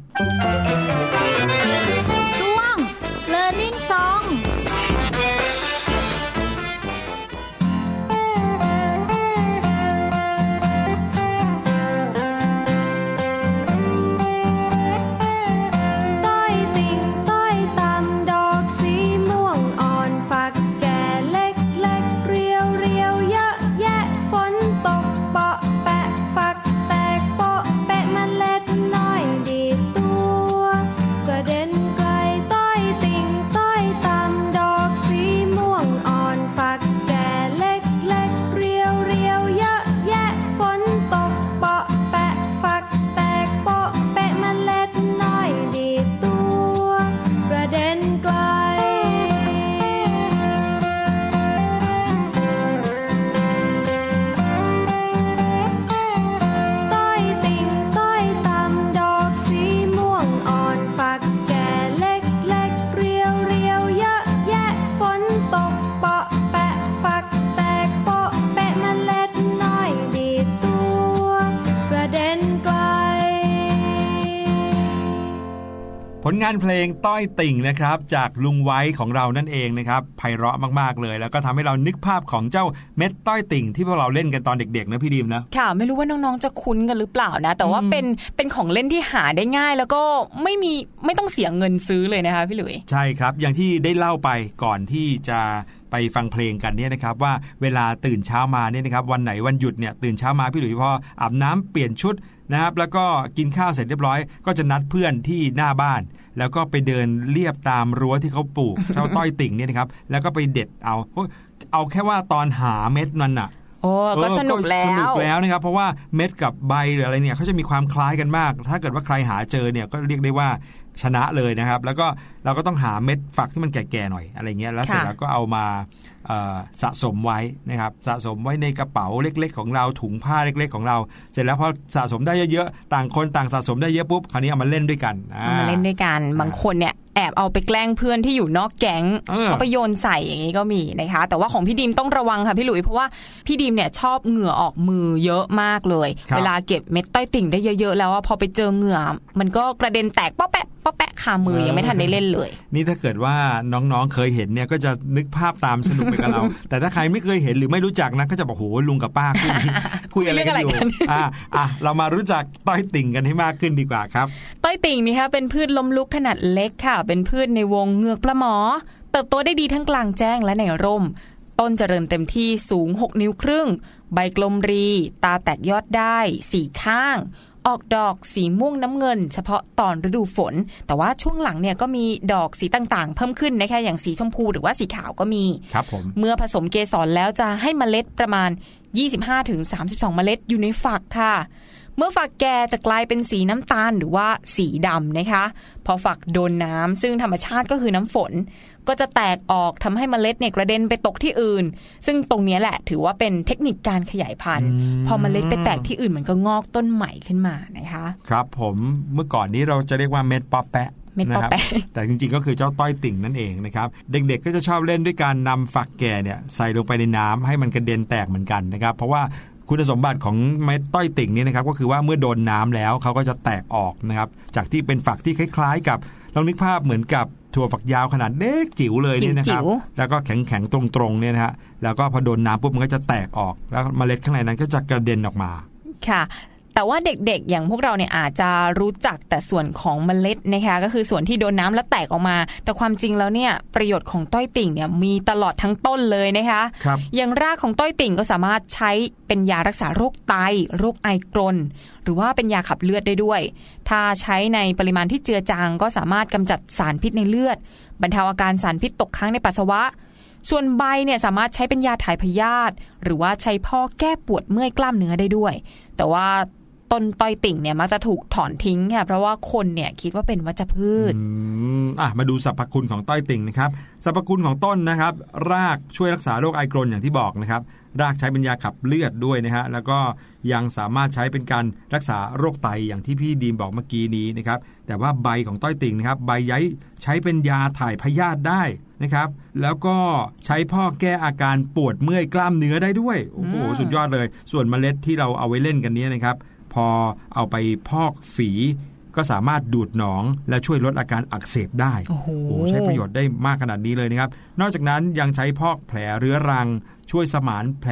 งานเพลงต้อยติ่งนะครับ จากลุงไว้ของเรานั่นเองนะครับไพเราะมากๆเลย แล้วก็ทำให้เรานึกภาพของเจ้าเม็ดต้อยติ่ง ที่พวกเราเล่นกันตอนเด็กๆนะพี่ดีมนะค่ะไม่รู้ว่าน้องๆจะคุ้นกันหรือเปล่านะ แต่ว่าอืมเป็นเป็นของเล่นที่หาได้ง่าย แล้วก็ไม่มีไม่ต้องเสียเงินซื้อเลยนะคะพี่หลุยส์ใช่ครับ อย่างที่ได้เล่าไปก่อนที่จะไปฟังเพลงกันเนี่ยนะครับว่าเวลาตื่นเช้ามาเนี่ยนะครับวันไหนวันหยุดเนี่ยตื่นเช้ามาพี่หลุยส์พออาบน้ำเปลี่ยนชุดนะครับแล้วก็กินข้าวเสร็จเรียบร้อย ก็จะนัดเพื่อนที่หน้าบ้าน แล้วก็ไปเดินเลียบตามรั้วที่เขาปลูกเจ้าต้อยติ่งเนี่ยนะครับ แล้วก็ไปเด็ดเอา เอาแค่ว่าตอนหาเม็ดมันอะโอ้ก็เออสนุกแล้สนุกวแล้วนะครับ เพราะว่าเม็ดกับใบหรืออะไรเนี่ยเขาจะมีความคล้ายกันมาก ถ้าเกิดว่าใครหาเจอเนี่ยก็เรียกได้ว่า ชนะเลยนะครับ แล้วก็เราก็ต้องหาเม็ดฝักที่มันแก่ๆหน่อยอะไรเงี้ยแล้วเสร็จค่ะแล้วก็เอามาเอ่อสะสมไว้นะครับสะสมไว้ในกระเป๋าเล็ก ๆ ของเราถุงผ้าเล็ก ๆ ของเรา เสร็จแล้วพอสะสมได้เยอะๆต่างคนต่างสะสมได้เยอะปุ๊บคราวนี้เอามาเล่นด้วยกันเอามาเล่นด้วยกันบางคนเนี่ยแอบเอาไปแกล้งเพื่อนที่อยู่นอกแก๊งเออเอาไปโยนใส่อย่างนี้ก็มีนะคะ แต่ว่าของพี่ดีมต้องระวังค่ะพี่หลุยเพราะว่าพี่ดีมเนี่ยชอบเหงื่อออกมือเยอะมากเลยครับเวลาเก็บเม็ดต้อยติ่งได้เยอะๆแล้วอะพอไปเจอเหงื่อ มันก็กระเด็นแตกป๊อแปะ ป๊อแปะคามือยังไม่ทันได้เล่นเลย นี่ถ้าเกิดว่าน้องๆเคยเห็นเนี่ยก็จะนึกภาพตามสนุกไปกับเรา แต่ถ้าใครไม่เคยเห็นหรือไม่รู้จักนะก็จะบอกโหลุงกับป้าคุยคุยอะไรกันอยู่เรื่องอะไรกันอะอะเรามารู้จักต้อยติ่งกันให้มากขึ้นดีกว่าครับ ต้อยติ่งนี่ค่ะเป็นพืชล้มลุกขนาดเล็กค่ะ เป็นพืชในวงเหงือกปลาหมอ เติบโตได้ดีทั้งกลางแจ้งและในร่ม ต้นเจริญเต็มที่สูง 6 นิ้วครึ่ง ใบกลมรี ตาแตกยอดได้สีข้าง ออกดอกสีม่วงน้ำเงิน เฉพาะตอนฤดูฝน แต่ว่าช่วงหลังเนี่ยก็มีดอกสีต่างๆ เพิ่มขึ้นนะคะอย่างสีชมพูหรือว่าสีขาวก็มีครับผมเมื่อผสมเกสรแล้วจะให้เมล็ดประมาณ 25-32 เมล็ดอยู่ในฝักค่ะเมื่อฝักแก่จะกลายเป็นสีน้ำตาลหรือว่าสีดำนะคะ พอฝักโดนน้ำซึ่งธรรมชาติก็คือน้ำฝน ก็จะแตกออกทำให้เมล็ดเนี่ยกระเด็นไปตกที่อื่น ซึ่งตรงเนี้ยแหละถือว่าเป็นเทคนิคการขยายพันธุ์ พอเมล็ดไปแตกที่อื่นมันก็งอกต้นใหม่ขึ้นมานะคะ ครับผมเมื่อก่อนนี้เราจะเรียกว่าเม็ดป๊อปแปะเม็ดป๊อปแปะนะครับแต่จริงๆก็คือเจ้าต้อยติ่งนั่นเองนะครับเด็กๆก็จะชอบเล่นด้วยการนำฝักแก่เนี่ยใส่ลงไปในน้ำให้มันกระเด็นแตกเหมือนกันนะครับ เพราะว่าคุณสมบัติของเม็ดต้อยติ่งนี่นะครับก็คือว่าเมื่อโดนน้ำแล้วเขาก็จะแตกออกนะครับจากที่เป็นฝักที่คล้าย ๆ กับลองนึกภาพเหมือนกับ ถั่วฝักยาวขนาดเล็กจิ๋วเลยเนี่ยนะครับจิ๋วแล้วก็แข็งๆ ตรงๆเนี่ยนะฮะแล้วก็พอโดนน้ำปุ๊บมันก็จะแตกออกแล้วเมล็ดข้างในนั้นก็จะกระเด็นออกมาค่ะ แต่ว่าเด็กๆ อย่างพวกเราเนี่ยอาจจะรู้จักแต่ส่วนของเมล็ดนะคะก็คือส่วนที่โดนน้ำแล้วแตกออกมา แต่ความจริงแล้วเนี่ยประโยชน์ของต้อยติ่งเนี่ยมีตลอดทั้งต้นเลยนะคะครับอย่างรากของต้อยติ่งก็สามารถใช้เป็นยารักษาโรคไตโรคไอกรนหรือว่าเป็นยาขับเลือดได้ด้วย ถ้าใช้ในปริมาณที่เจือจางก็สามารถกำจัดสารพิษในเลือด บรรเทาอาการสารพิษตกค้างในปัสสาวะส่วนใบเนี่ยสามารถใช้เป็นยาถ่ายพยาธิหรือว่าใช้พ่อแก้ปวดเมื่อยกล้ามเนื้อได้ด้วย แต่ว่า ต้นต้อยติ่งเนี่ยมักจะถูกถอนทิ้งค่ะเพราะว่าคนเนี่ยคิดว่าเป็นวัชพืชอืมอะมาดูสรรพคุณของต้อยติ่งนะครับสรรพคุณของต้นนะครับ รากช่วยรักษาโรคไอกรนอย่างที่บอกนะครับ รากใช้เป็นยาขับเลือดด้วยนะฮะแล้วก็ยังสามารถใช้เป็นการรักษาโรคไตอย่างที่พี่ดีมบอกเมื่อกี้นี้นะครับแต่ว่าใบของต้อยติ่งนะครับใบย้ายใช้เป็นยาถ่ายพยาธิได้นะครับแล้วก็ใช้พ่อแก้อาการปวดเมื่อยกล้ามเนื้อได้ด้วยโอ้โหสุดยอดเลย ส่วนเมล็ดที่เราเอาไว้เล่นกันเนี้นะครับพ อเอาไปพอกฝีก็สามารถดูดหนองและช่วยลดอาการอักเสบได้ โอ้โห ใช้ประโยชน์ได้มากขนาดนี้เลยนะครับ นอกจากนั้นยังใช้พอกแผลเรื้อรัง ช่วยสมานแผล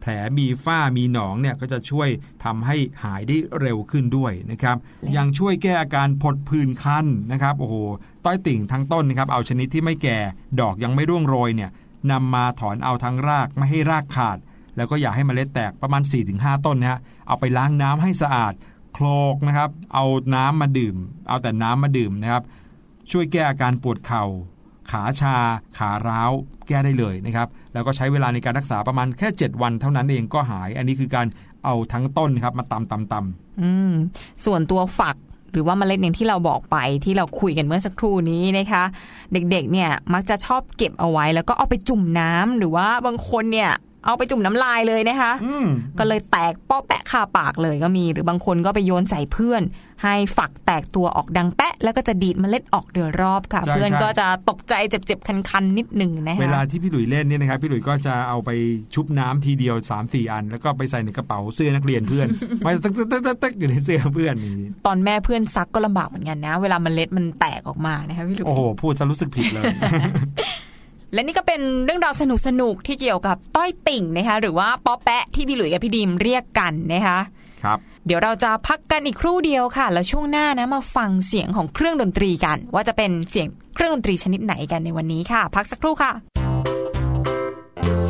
แผลมีฝ้ามีหนองเนี่ยก็จะช่วยทำให้หายได้เร็วขึ้นด้วยนะครับ ยังช่วยแก้อาการผดผื่นคันนะครับ โอ้โห ต้อยติ่งทั้งต้นนะครับ เอาชนิดที่ไม่แก่ ดอกยังไม่ร่วงโรยเนี่ยนำมาถอนเอาทั้งรากไม่ให้รากขาด แล้วก็อย่าให้มเมล็ดแตกประมาณ 4-5 ต้นนะฮะเอาไปล้างน้ำให้สะอาดโคลกนะครับ เอาน้ำมาดื่ม เอาแต่น้ำมาดื่มนะครับ ช่วยแก้อาการปวดเขา่า ขาชา ขาร้าว แก้ได้เลยนะครับ แล้วก็ใช้เวลาในการรักษาประมาณแค่ 7 วันเท่านั้นเองก็หาย อันนี้คือการเอาทั้งต้นครับมาตำตำตำอืม ส่วนตัวฝักหรือว่าเมล็ดอย่างที่เราบอกไปที่เราคุยกันเมื่อสักครู่นี้นะคะ เด็กๆเนี่ยมักจะชอบเก็บเอาไว้ แล้วก็เอาไปจุ่มน้ำหรือว่าบางคนเนี่ย เอาไปจุ่มน้ำลายเลยนะคะอืมก็เลยแตกป้อแปะคาปากเลยก็มี หรือบางคนก็ไปโยนใส่เพื่อน ให้ฝักแตกตัวออกดังแปะ แล้วก็จะดีดเมล็ดออกโดยรอบค่ะใช่เพื่อนใช่ก็จะตกใจเจ็บๆคันๆนิดหนึ่งนะคะเวลาที่พี่หลุยเล่นเนี่ยนะครับพี่หลุยก็จะเอาไปชุบน้ำทีเดียว3-4อัน แล้วก็ไปใส่ในกระเป๋าเสื้อนักเรียนเพื่อนไม่ตึ๊กตึ๊กตึ๊กตึ๊กตึ๊กอยู่ในเสื้อเพื่อนอย่างนี้ตอนแม่เพื่อนซักก็ลำบากเหมือนกันนะ เวลาเมล็ดมันแตกออกมานะคะพี่หลุยโอ้โหพูดจะรู้สึกผิดเลย และนี่ก็เป็นเรื่องราวสนุกๆที่เกี่ยวกับต้อยติ่งนะคะหรือว่าป๊อแปะที่พี่หลุยกับพี่ดิมเรียกกันนะคะครับเดี๋ยวเราจะพักกันอีกครู่เดียวค่ะ แล้วช่วงหน้านะมาฟังเสียงของเครื่องดนตรีกัน ว่าจะเป็นเสียงเครื่องดนตรีชนิดไหนกันในวันนี้ค่ะ พักสักครู่ค่ะ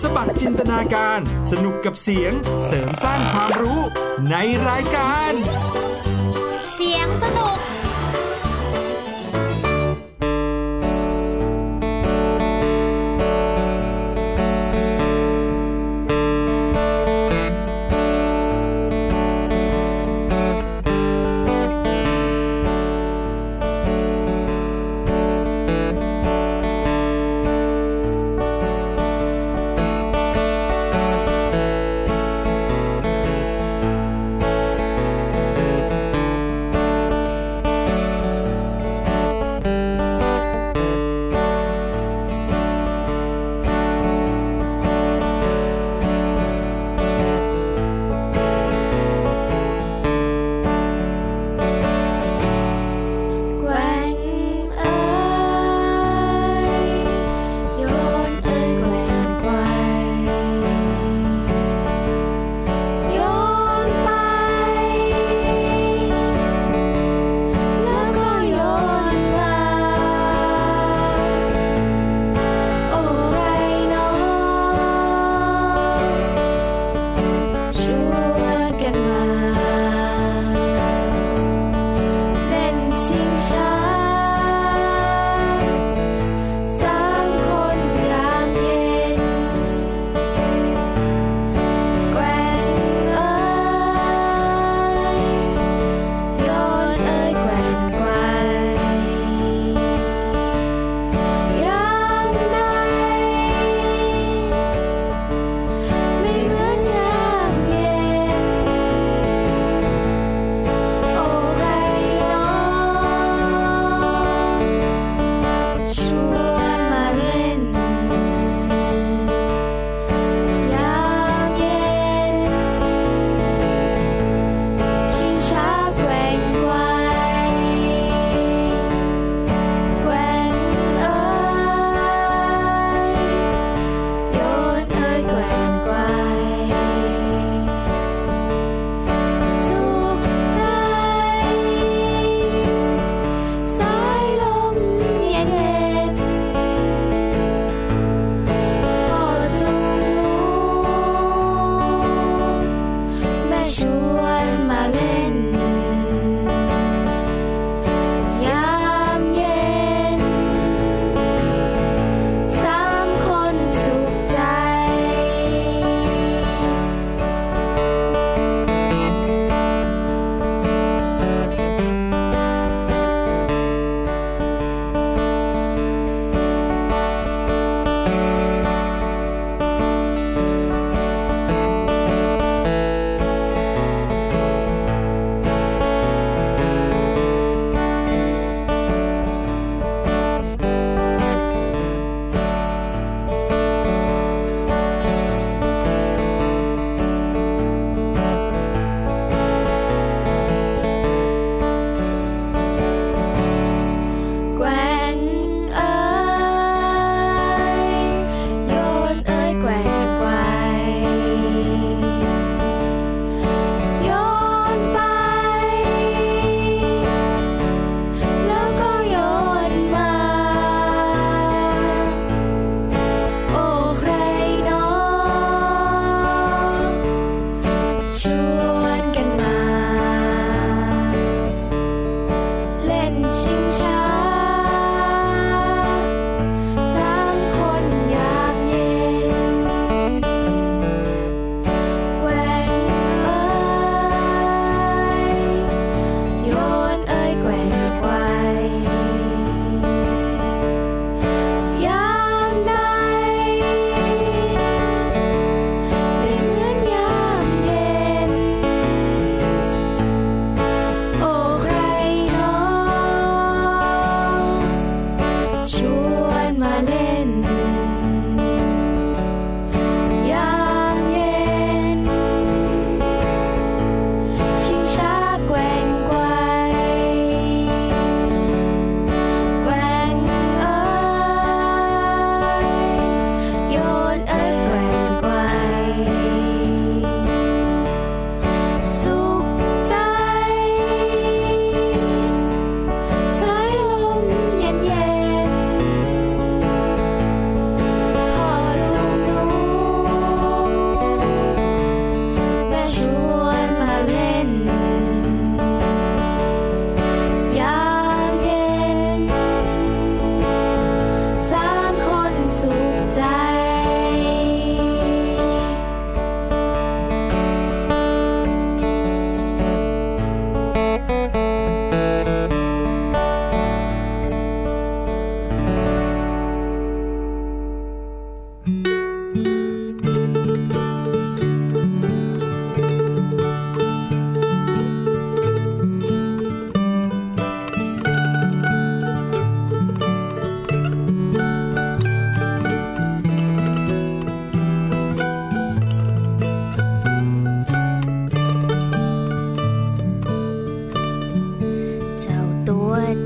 สบัดจินตนาการ สนุกกับเสียงเสริมสร้างความรู้ในรายการ เสียงสนุก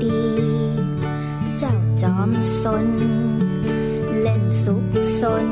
ดี เจ้าจอมสน เล่นสุขสน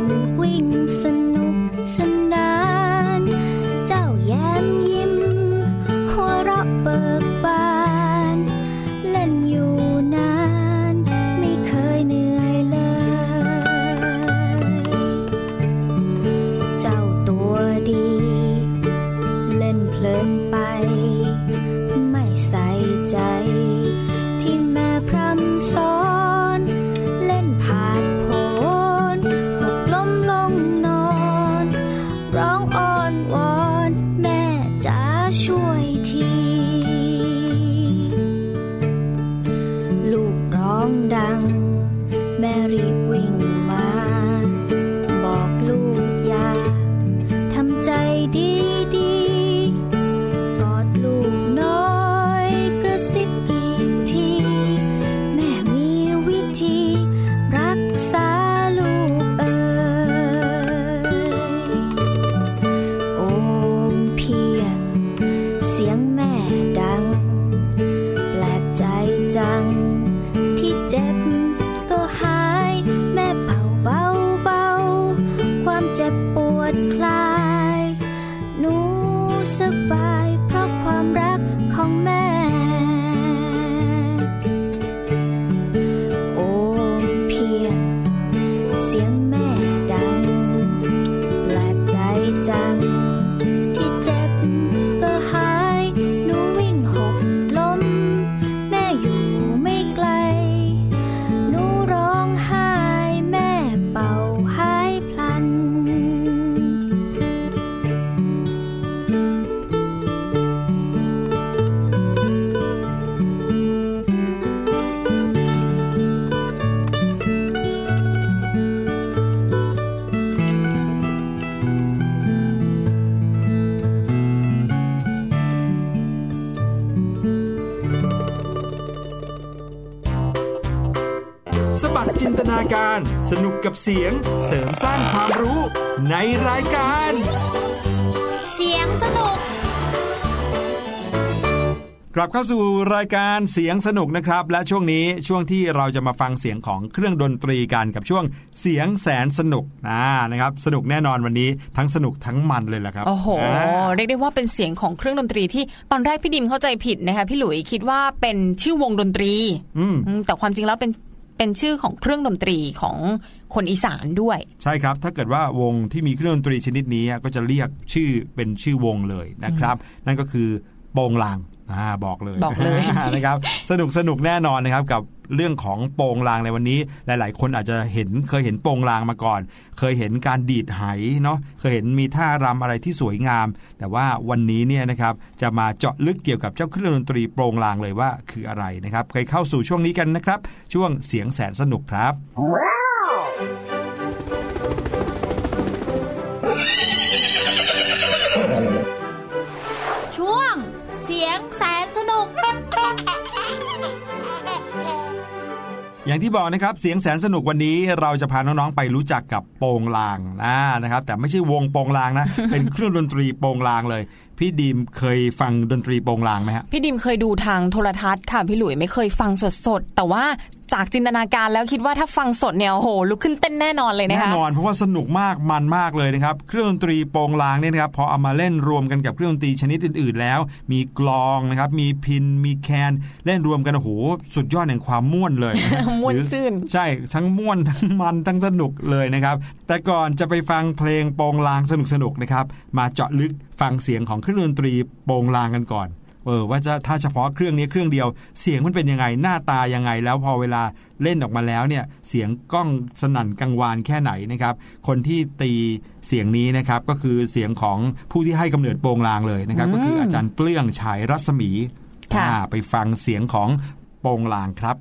กกับเสียงเสริมสร้างความรู้ในรายการ เสียงสนุกกลับเข้าสู่รายการเสียงสนุกนะครับ และช่วงนี้ช่วงที่เราจะมาฟังเสียงของเครื่องดนตรีกันกับช่วงเสียงแสนสนุกนะนะครับ สนุกแน่นอนวันนี้ทั้งสนุกทั้งมันเลยแหละครับโอ้โหาเรียกได้ว่าเป็นเสียงของเครื่องดนตรีที่ตอนแรกพี่ดิมเข้าใจผิดนะคะพี่หลุยคิดว่าเป็นชื่อวงดนตรีอืมอืมแต่ความจริงแล้วเป็นเป็นชื่อของเครื่องดนตรีของ คนอีสานด้วย ใช่ครับ ถ้าเกิดว่าวงที่มีเครื่องดนตรีชนิดนี้ก็จะเรียกชื่อเป็นชื่อวงเลยนะครับ นั่นก็คือโปงลางอ่าบอกเลยบอกเลยนะครับสนุกสนุกแน่นอนนะครับกับเรื่องของโปงลางในวันนี้ หลาย ๆ คนอาจจะเห็นเคยเห็นโปงลางมาก่อน เคยเห็นการดีดไหเนาะเคยเห็นมีท่ารำอะไรที่สวยงาม แต่ว่าวันนี้เนี่ยนะครับจะมาเจาะลึกเกี่ยวกับเจ้าเครื่องดนตรีโปงลางเลยว่าคืออะไรนะครับเคยเข้าสู่ช่วงนี้กันนะครับ ช่วงเสียงแสนสนุกครับ ช่วง เสียงแสนสนุก อย่างที่บอกนะครับเสียงแสนสนุกวันนี้เราจะพาน้อง ๆ ไปรู้จักกับโปงลางนะนะครับ แต่ไม่ใช่วงโปงลางนะ เป็นเครื่องดนตรีโปงลางเลย พี่ดีมเคยฟังดนตรีโปงลางไหมฮะพี่ดิมเคยดูทางโทรทัศน์ค่ะพี่หลุยไม่เคยฟังสดๆ แต่ว่า จากจินตนาการแล้วคิดว่าถ้าฟังสดเนี่ยโอ้โหลุกขึ้นเต้นแน่นอนเลยนะคะแน่นอนเพราะว่าสนุกมากมันมากเลยนะครับเครื่องดนตรีโปงลางเนี่ยนะครับพอเอามาเล่นรวมกันกับเครื่องดนตรีชนิดอื่น ๆ แล้ว มีกลองนะครับมีพินมีแคนเล่นรวมกันโอ้โหสุดยอดแห่งความม่วนเลยนะม่วนหรือซื่นใช่ทั้งม่วนทั้งมันทั้งสนุกเลยนะครับ แต่ก่อนจะไปฟังเพลงโปงลางสนุกๆนะครับมาเจาะลึกฟังเสียงของเครื่องดนตรีโปงลางกันก่อน เออว่าจะถ้าเฉพาะเครื่องนี้เครื่องเดียว เสียงมันเป็นยังไงหน้าตายังไง แล้วพอเวลาเล่นออกมาแล้วเนี่ยเสียงก้องสนั่นกังวานแค่ไหนนะครับ คนที่ตีเสียงนี้นะครับก็คือเสียงของผู้ที่ให้กำเนิดโปงลางเลยนะครับ ก็คืออาจารย์เปลื้องฉายรัศมีค่ะอ่าไปฟังเสียงของโปงลางครับ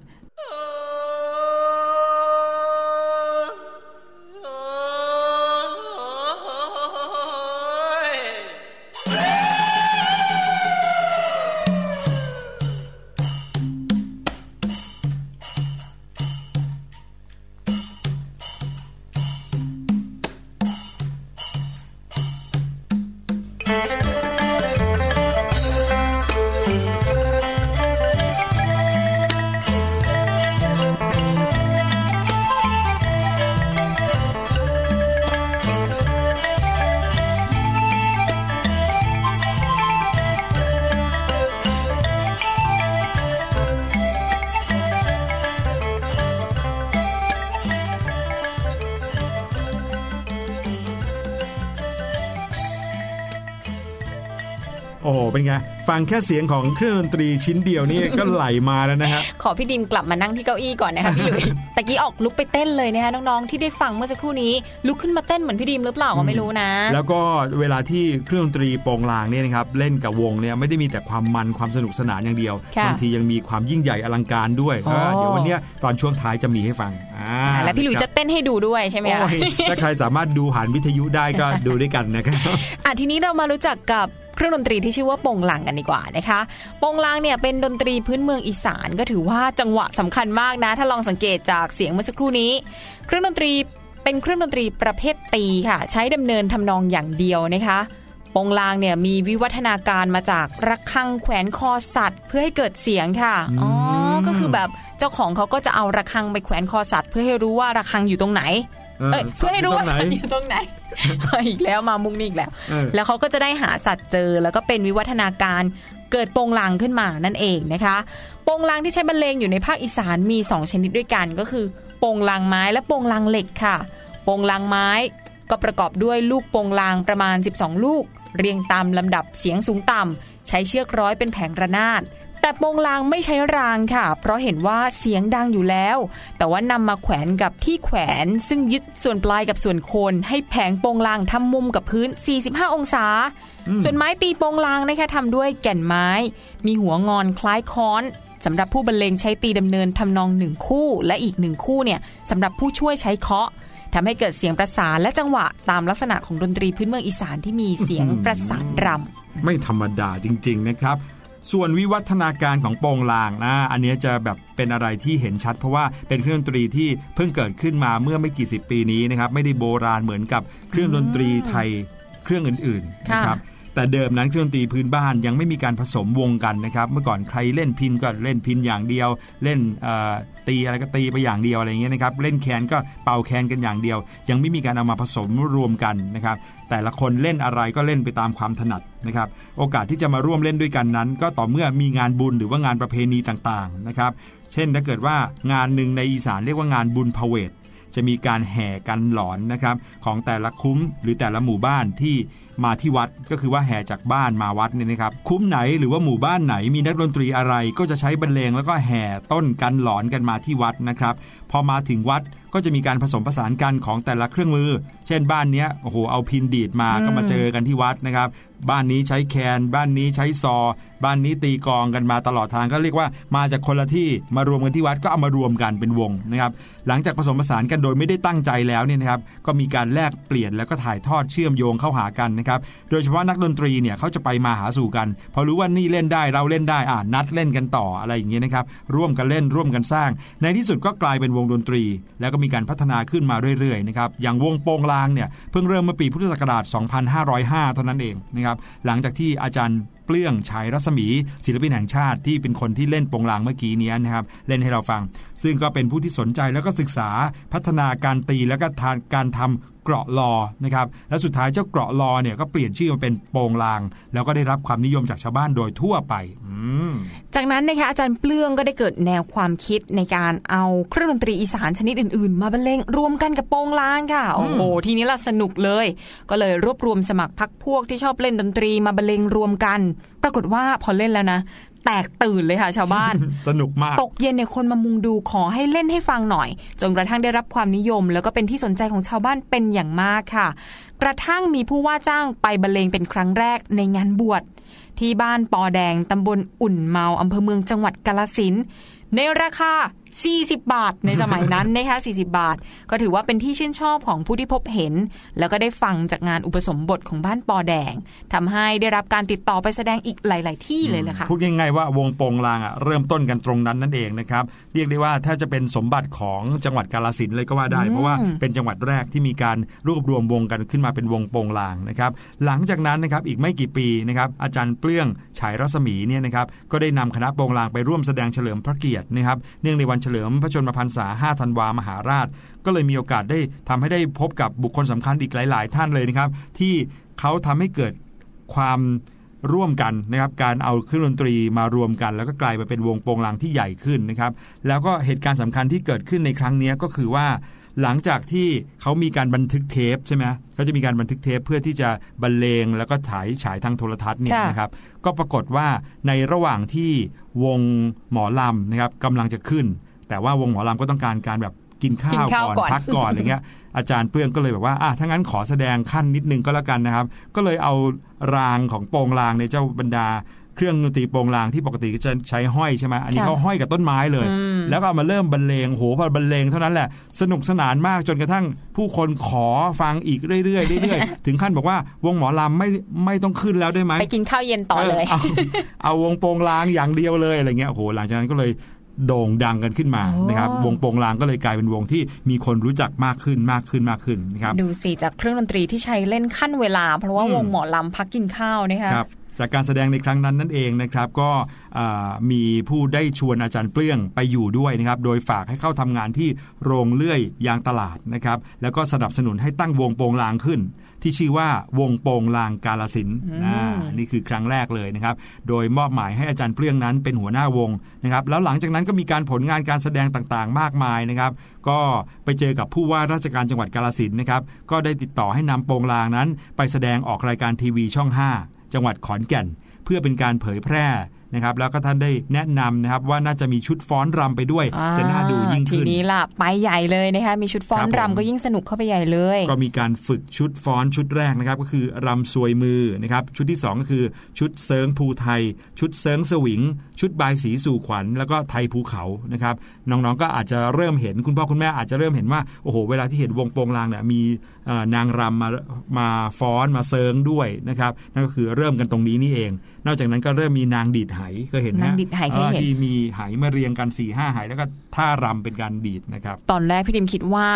เป็นไง ฟังแค่เสียงของเครื่องดนตรีชิ้นเดียวนี่ก็ไหลมาแล้วนะฮะ ขอพี่ดิมกลับมานั่งที่เก้าอี้ก่อนนะคะพี่หลุยตะกี้ออกลุกไปเต้นเลยนะคะน้องๆที่ได้ฟังเมื่อสักครู่นี้ ลุกขึ้นมาเต้นเหมือนพี่ดิมหรือเปล่าก็ไม่รู้นะ แล้วก็เวลาที่เครื่องดนตรีโปงลางเนี่ยนะครับเล่นกับวงเนี่ยไม่ได้มีแต่ความมันความสนุกสนานอย่างเดียวค่ะบางทียังมีความยิ่งใหญ่อลังการด้วยอ๋อเออเดี๋ยววันเนี้ยตอนช่วงท้ายจะมีให้ฟังอ่าและพี่หลุยนจะครับเต้นให้ดูด้วยใช่ไหมคะโอ้ยถ้าใครสามารถดูผ่านวิทยุได้ก็ดูด้วยกันนะครับอะทีนี้เรามารู้จักกับ เครื่องดนตรีที่ชื่อว่าโปงลางกันดีกว่านะคะโปงลางเนี่ยเป็นดนตรีพื้นเมืองอีสานก็ถือว่าจังหวะสำคัญมากนะ ถ้าลองสังเกตจากเสียงเมื่อสักครู่นี้ เครื่องดนตรีเป็นเครื่องดนตรีประเภทตีค่ะ ใช้ดำเนินทำนองอย่างเดียวนะคะโปงลางเนี่ยมีวิวัฒนาการมาจากระฆังแขวนคอสัตว์ เพื่อให้เกิดเสียงค่ะ อ๋อ ก็คือแบบเจ้าของเขาก็จะเอาระฆังไปแขวนคอสัตว์ เพื่อให้รู้ว่าระฆังอยู่ตรงไหน เอ้ยเพื่อให้รู้ว่าสัตว์อยู่ตรงไหนอีกแล้วมามุกนี่อีกแล้วเออแล้วเขาก็จะได้หาสัตว์เจอแล้วก็เป็นวิวัฒนาการเกิดโปงลางขึ้นมานั่นเองนะคะโปงลางที่ใช้บรรเลงอยู่ในภาคอีสานมี 2 ชนิดด้วยกันก็คือโปงลางไม้และโปงลางเหล็กค่ะโปงลางไม้ก็ประกอบด้วยลูกโปงลางประมาณ 12 ลูก เรียงตามลำดับเสียงสูงต่ำใช้เชือกร้อยเป็นแผงระนาด แต่โปงลางไม่ใช้รางค่ะ เพราะเห็นว่าเสียงดังอยู่แล้ว แต่ว่านำมาแขวนกับที่แขวน ซึ่งยึดส่วนปลายกับส่วนโคนให้แผงโปงลางทำมุมกับพื้น 45 องศา ส่วนไม้ตีโปงลางนะคะทำด้วยแก่นไม้ มีหัวงอนคล้ายค้อนสำหรับผู้บรรเลงใช้ตีดำเนินทำนองหนึ่งคู่ และอีกหนึ่งคู่เนี่ยสำหรับผู้ช่วยใช้เคาะทำให้เกิดเสียงประสานและจังหวะตามลักษณะของดนตรีพื้นเมืองอีสานที่มีเสียงประสานรำไม่ธรรมดาจริง ๆ นะครับ ส่วนวิวัฒนาการของโปงลางนะอันเนี้ยจะแบบเป็นอะไรที่เห็นชัด เพราะว่าเป็นเครื่องดนตรีที่เพิ่งเกิดขึ้นมาเมื่อไม่กี่สิบปีนี้นะครับไม่ได้โบราณเหมือนกับเครื่องดนตรีไทยเครื่องอื่นๆนะครับแต่เดิมนั้นเครื่องดนตรีพื้นบ้านยังไม่มีการผสมวงกันนะครับเมื่อก่อนใครเล่นพินก็เล่นพินอย่างเดียว เล่นเอ่อตีอะไรก็ตีไปอย่างเดียวอะไรอย่างเงี้ยนะครับเล่นแคนก็เป่าแคนกันอย่างเดียว ยังไม่มีการเอามาผสมรวมกันนะครับ แต่ละคนเล่นอะไรก็เล่นไปตามความถนัดนะครับ โอกาสที่จะมาร่วมเล่นด้วยกันนั้น ก็ต่อเมื่อมีงานบุญหรือว่างานประเพณีต่างๆนะครับ เช่นถ้าเกิดว่างานหนึ่งในอีสานเรียกว่างานบุญพเวทจะมีการแห่กันหลอนนะครับของแต่ละคุ้มหรือแต่ละหมู่บ้านที่มาที่วัดก็คือว่าแห่จากบ้านมาวัดเนี่ยนะครับ คุ้มไหนหรือว่าหมู่บ้านไหนมีนักดนตรีอะไร ก็จะใช้บรรเลงแล้วก็แห่ต้นกันหลอนกันมาที่วัดนะครับ พอมาถึงวัดก็จะมีการผสมผสานกันของแต่ละเครื่องมือ เช่นบ้านเนี้ยโอ้โหเอาพินดีดมาก็มาเจอกันที่วัดนะครับ บ้านนี้ใช้แคน บ้านนี้ใช้ซอ บ้านนี้ตีกลองกันมาตลอดทางก็เรียกว่ามาจากคนละที่มารวมกันที่วัดก็เอามารวมกันเป็นวงนะครับ หลังจากผสมผสานกันโดยไม่ได้ตั้งใจแล้วเนี่ยนะครับ ก็มีการแลกเปลี่ยนแล้วก็ถ่ายทอดเชื่อมโยงเข้าหากันนะครับ โดยเฉพาะนักดนตรีเนี่ยเขาจะไปมาหาสู่กันพอรู้ว่านี่เล่นได้เราเล่นได้อ่านัดเล่นกันต่ออะไรอย่างเงี้ยนะครับ ร่วมกันเล่นร่วมกันสร้าง ในที่สุดก็กลายเป็นวงดนตรี แล้วก็มีการพัฒนาขึ้นมาเรื่อยๆนะครับอย่างวงโปงลางเนี่ยเพิ่งเริ่มเมื่อปีพุทธศักราช 2505 เท่านั้นเองนะครับหลังจากที่อาจารย์ เปลื้องฉายรัศมี ศิลปินแห่งชาติที่เป็นคนที่เล่นโปงลางเมื่อกี้เนี้ยนะครับ เล่นให้เราฟัง ซึ่งก็เป็นผู้ที่สนใจแล้วก็ศึกษาพัฒนาการตีแล้วก็ทานการทำเกราะลอนะครับและสุดท้ายเจ้าเกราะลอเนี่ยก็เปลี่ยนชื่อมาเป็นโปงลาง แล้วก็ได้รับความนิยมจากชาวบ้านโดยทั่วไปอืมจากนั้นนะคะอาจารย์เปลื้องก็ได้เกิดแนวความคิดในการเอาเครื่องดนตรีอีสานชนิดอื่นๆ มาบรรเลงรวมกันกับโปงลางค่ะ โอ้โหทีนี้ละสนุกเลย ก็เลยรวบรวมสมัครพักพวกที่ชอบเล่นดนตรีมาบรรเลงรวมกันปรากฏว่าพอเล่นแล้วนะแตกตื่นเลยค่ะชาวบ้าน สนุกมาก ตกเย็นเนี่ยคนมามุงดูขอให้เล่นให้ฟังหน่อย จนกระทั่งได้รับความนิยม แล้วก็เป็นที่สนใจของชาวบ้านเป็นอย่างมากค่ะ กระทั่งมีผู้ว่าจ้างไปบรรเลงเป็นครั้งแรกในงานบวชที่บ้านปอแดงตำบลอุ่นเมาอำเภอเมืองจังหวัดกาลสินธุ์ในราคา 40 บาทในสมัยนั้นนะคะ40 บาท ก็ถือว่าเป็นที่ชื่นชอบของผู้ที่พบเห็น แล้วก็ได้ฟังจากงานอุปสมบทของบ้านปอแดงทำให้ได้รับการติดต่อไปแสดงอีกหลาย ๆ ที่เลยแหละค่ะพูดง่ายๆว่าวงโปงลางอะเริ่มต้นกันตรงนั้นนั่นเองนะครับเรียกได้ว่าแทบจะเป็นสมบัติของจังหวัดกาลสินธุ์เลยก็ว่าได้อืมเพราะว่าเป็นจังหวัดแรกที่มีการรวบรวมวงกันขึ้นมาเป็นวงโปงลางนะครับหลังจากนั้นนะครับอีกไม่กี่ปีนะครับอาจารย์เปลื้องฉายรัศมีเนี่ยนะครับก็ได้นำคณะโปงลางไปร่วมแสดงเฉลิมพระเกียรตินะครับเนื่องในวันเฉลิมพระชนมพรรษา 5 ธันวามหาราช ก็เลยมีโอกาสได้ทำให้ได้พบกับบุคคลสำคัญอีกหลาย ๆ ท่านเลยนะครับ ที่เขาทำให้เกิดความร่วมกันนะครับการเอาเครื่องดนตรีมารวมกัน แล้วก็กลายมาเป็นวงโปงลางที่ใหญ่ขึ้นนะครับ แล้วก็เหตุการณ์สำคัญที่เกิดขึ้นในครั้งนี้ก็คือว่าหลังจากที่เขามีการบันทึกเทปใช่ไหมเขาจะมีการบันทึกเทปเพื่อที่จะบรรเลงแล้วก็ถ่ายฉายทางโทรทัศน์เนี่ยค่ะนะครับ ก็ปรากฏว่าในระหว่างที่วงหมอลำนะครับกำลังจะขึ้น แต่ว่าวงหมอลำก็ต้องการการแบบกินข้ากิวนข้าวก่อนก่อนพักก่อนอะไรเงี้ยอาจารย์เปื้องก็เลยแบบว่าอะถ้างั้นขอแสดงขั้นนิดนึงก็แล้วกันนะครับ ก็เลยเอารางของโปงรางในเจ้าบรรดาเครื่องดนตรีโปงรางที่ปกติก็จะใช้ห้อยใช่ไหมอันนี้ค่ะเขาห้อยกับต้นไม้เลยอืมแล้วก็เอามาเริ่มบรรเลงโหพอบรรเลงเท่านั้นแหละ สนุกสนานมากจนกระทั่งผู้คนขอฟังอีกเรื่อยๆเรื่อยๆถึงขั้นบอกว่าวงหมอลำไม่ไม่ต้องขึ้นแล้วได้ไหมไปกินข้าวเย็นต่อเลย เอาเอาวงโปงลางอย่างเดียวเลยอะไรเงี้ยโอ้โหหลังจากนั้นก็เลย โด่งดังกันขึ้นมาโอ้นะครับวงโปงลางก็เลยกลายเป็นวงที่มีคนรู้จักมากขึ้นมากขึ้นมากขึ้นนะครับดูสิจากเครื่องดนตรีที่ใช้เล่นขั้นเวลา เพราะว่าอืมวงหมอลำพักกินข้าวนะคะครับจากการแสดงในครั้งนั้นนั่นเองนะครับก็อ่ามีผู้ได้ชวนอาจารย์เปลื้องไปอยู่ด้วยนะครับโดยฝากให้เข้าทำงานที่โรงเลื่อยยางตลาดนะครับแล้วก็สนับสนุนให้ตั้งวงโปงลางขึ้น ที่ชื่อว่าวงโปงลางกาลสินธุ์อืมอ่านี่คือครั้งแรกเลยนะครับ โดยมอบหมายให้อาจารย์เปลื้องนั้นเป็นหัวหน้าวงนะครับ แล้วหลังจากนั้นก็มีการผลงานการแสดงต่างๆ มากมายนะครับ ก็ไปเจอกับผู้ว่าราชการจังหวัดกาลสินธุ์นะครับ ก็ได้ติดต่อให้นำโปงลางนั้น ไปแสดงออกรายการทีวีช่อง 5 จังหวัดขอนแก่น เพื่อเป็นการเผยแพร่ นะครับแล้วก็ท่านได้แนะนำนะครับว่าน่าจะมีชุดฟ้อนรำไปด้วย จะน่าดูยิ่งทีขึ้นนี้ล่ะไปใหญ่เลยนะคะมีชุดฟ้อนครับผมรำก็ยิ่งสนุกเข้าไปใหญ่เลย ก็มีการฝึกชุดฟ้อนชุดแรกนะครับก็คือรำซวยมือนะครับชุดที่ 2 ก็คือชุดเซิงภูไทย ชุดเซิงสวิง ชุดบายสีสู่ขวัญ แล้วก็ไทยภูเขานะครับน้องๆก็อาจจะเริ่มเห็นคุณพ่อคุณแม่อาจจะเริ่มเห็นว่าโอ้โหเวลาที่เห็นวงโปงลางเนี่ยมีเอ่อ นางรำมามาฟ้อนมาเซิงด้วยนะครับนั่นก็คือเริ่มกันตรงนี้นี่เอง นอกจากนั้นก็เริ่มมีนางดีดไหเคยเห็นไหมนางดีดไหเคยเห็นออที่มีไหมาเรียงกัน4ี่ห้าไหแล้วก็ท่ารำเป็นการดีดนะครับตอนแรกพี่ดิมคิดว่า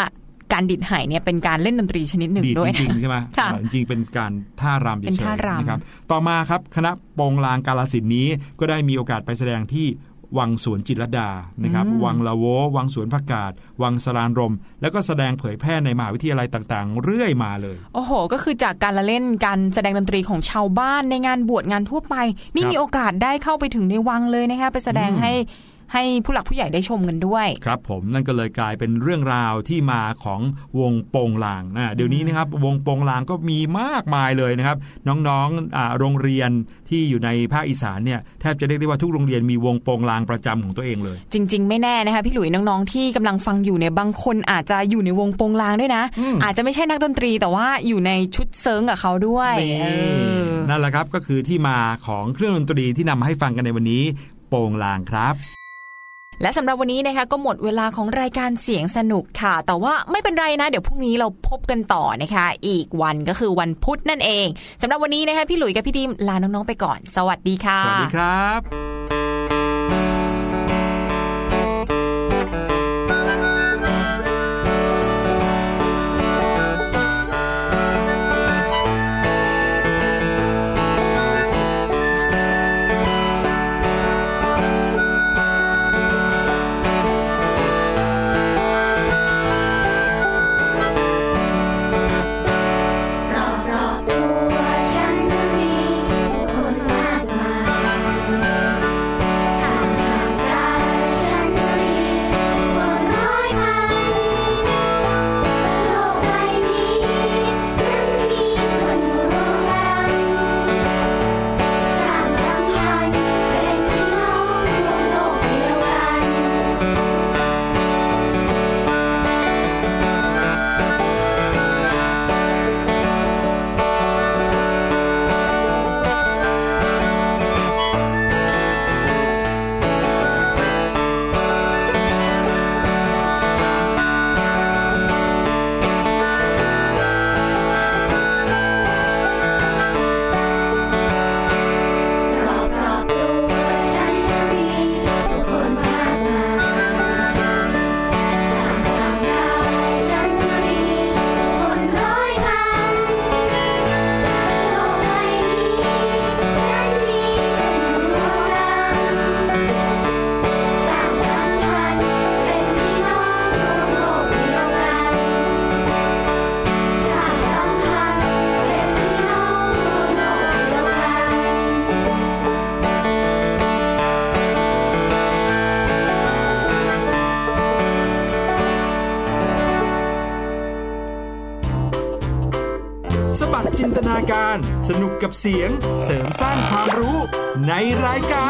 การดิดไหเนี่ยเป็นการเล่นดนตรีชนิดหนึ่งดีดด้วยจริงๆใช่ไหมค่ะเออจริงๆเป็นการท่ารำเฉเป็นยท่ารำๆนะครับต่อมาครับคณะโปงลางกาลสินธุ์นี้ก็ได้มีโอกาสไปแสดงที่ วังสวนจิตรลดานะครับ วังละโววังสวนผักกาดวังสรานรม แล้วก็แสดงเผยแพร่ในมหาวิทยาลัยต่างๆ เรื่อยมาเลย โอ้โห ก็คือจากการละเล่นการแสดงดนตรีของชาวบ้านในงานบวชงานทั่วไป นี่ครับมีโอกาสได้เข้าไปถึงในวังเลยนะคะไปแสดงอืมให้ ให้ผู้หลักผู้ใหญ่ได้ชมกันด้วย ครับผมนั่นก็เลยกลายเป็นเรื่องราวที่มาของวงโปงลางนะเดี๋ยวนี้นะครับวงโปงลางก็มีมากมายเลยนะครับ น้องๆอ่าโรงเรียนที่อยู่ในภาคอีสานเนี่ยแทบจะเรียกได้ว่าทุกโรงเรียนมีวงโปงลางประจำของตัวเองเลย จริง ๆ ไม่แน่นะคะพี่หลุยน้องๆที่กำลังฟังอยู่เนี่ยบางคนอาจจะอยู่ในวงโปงลางด้วยนะอืมอาจจะไม่ใช่นักดนตรีแต่ว่าอยู่ในชุดเซิร์งกับเขาด้วยนี่เออนั่นแหละครับก็คือที่มาของเครื่องดนตรีที่นำมาให้ฟังกันในวันนี้โปงลางครับ และสำหรับวันนี้นะคะก็หมดเวลาของรายการเสียงสนุกค่ะ แต่ว่าไม่เป็นไรนะ เดี๋ยวพรุ่งนี้เราพบกันต่อนะคะ อีกวันก็คือวันพุธนั่นเองสำหรับวันนี้นะคะพี่หลุยส์กับพี่ดิมลาน้องๆไปก่อน สวัสดีค่ะ สวัสดีครับ กับเสียงเสริมสร้างความรู้ในรายการ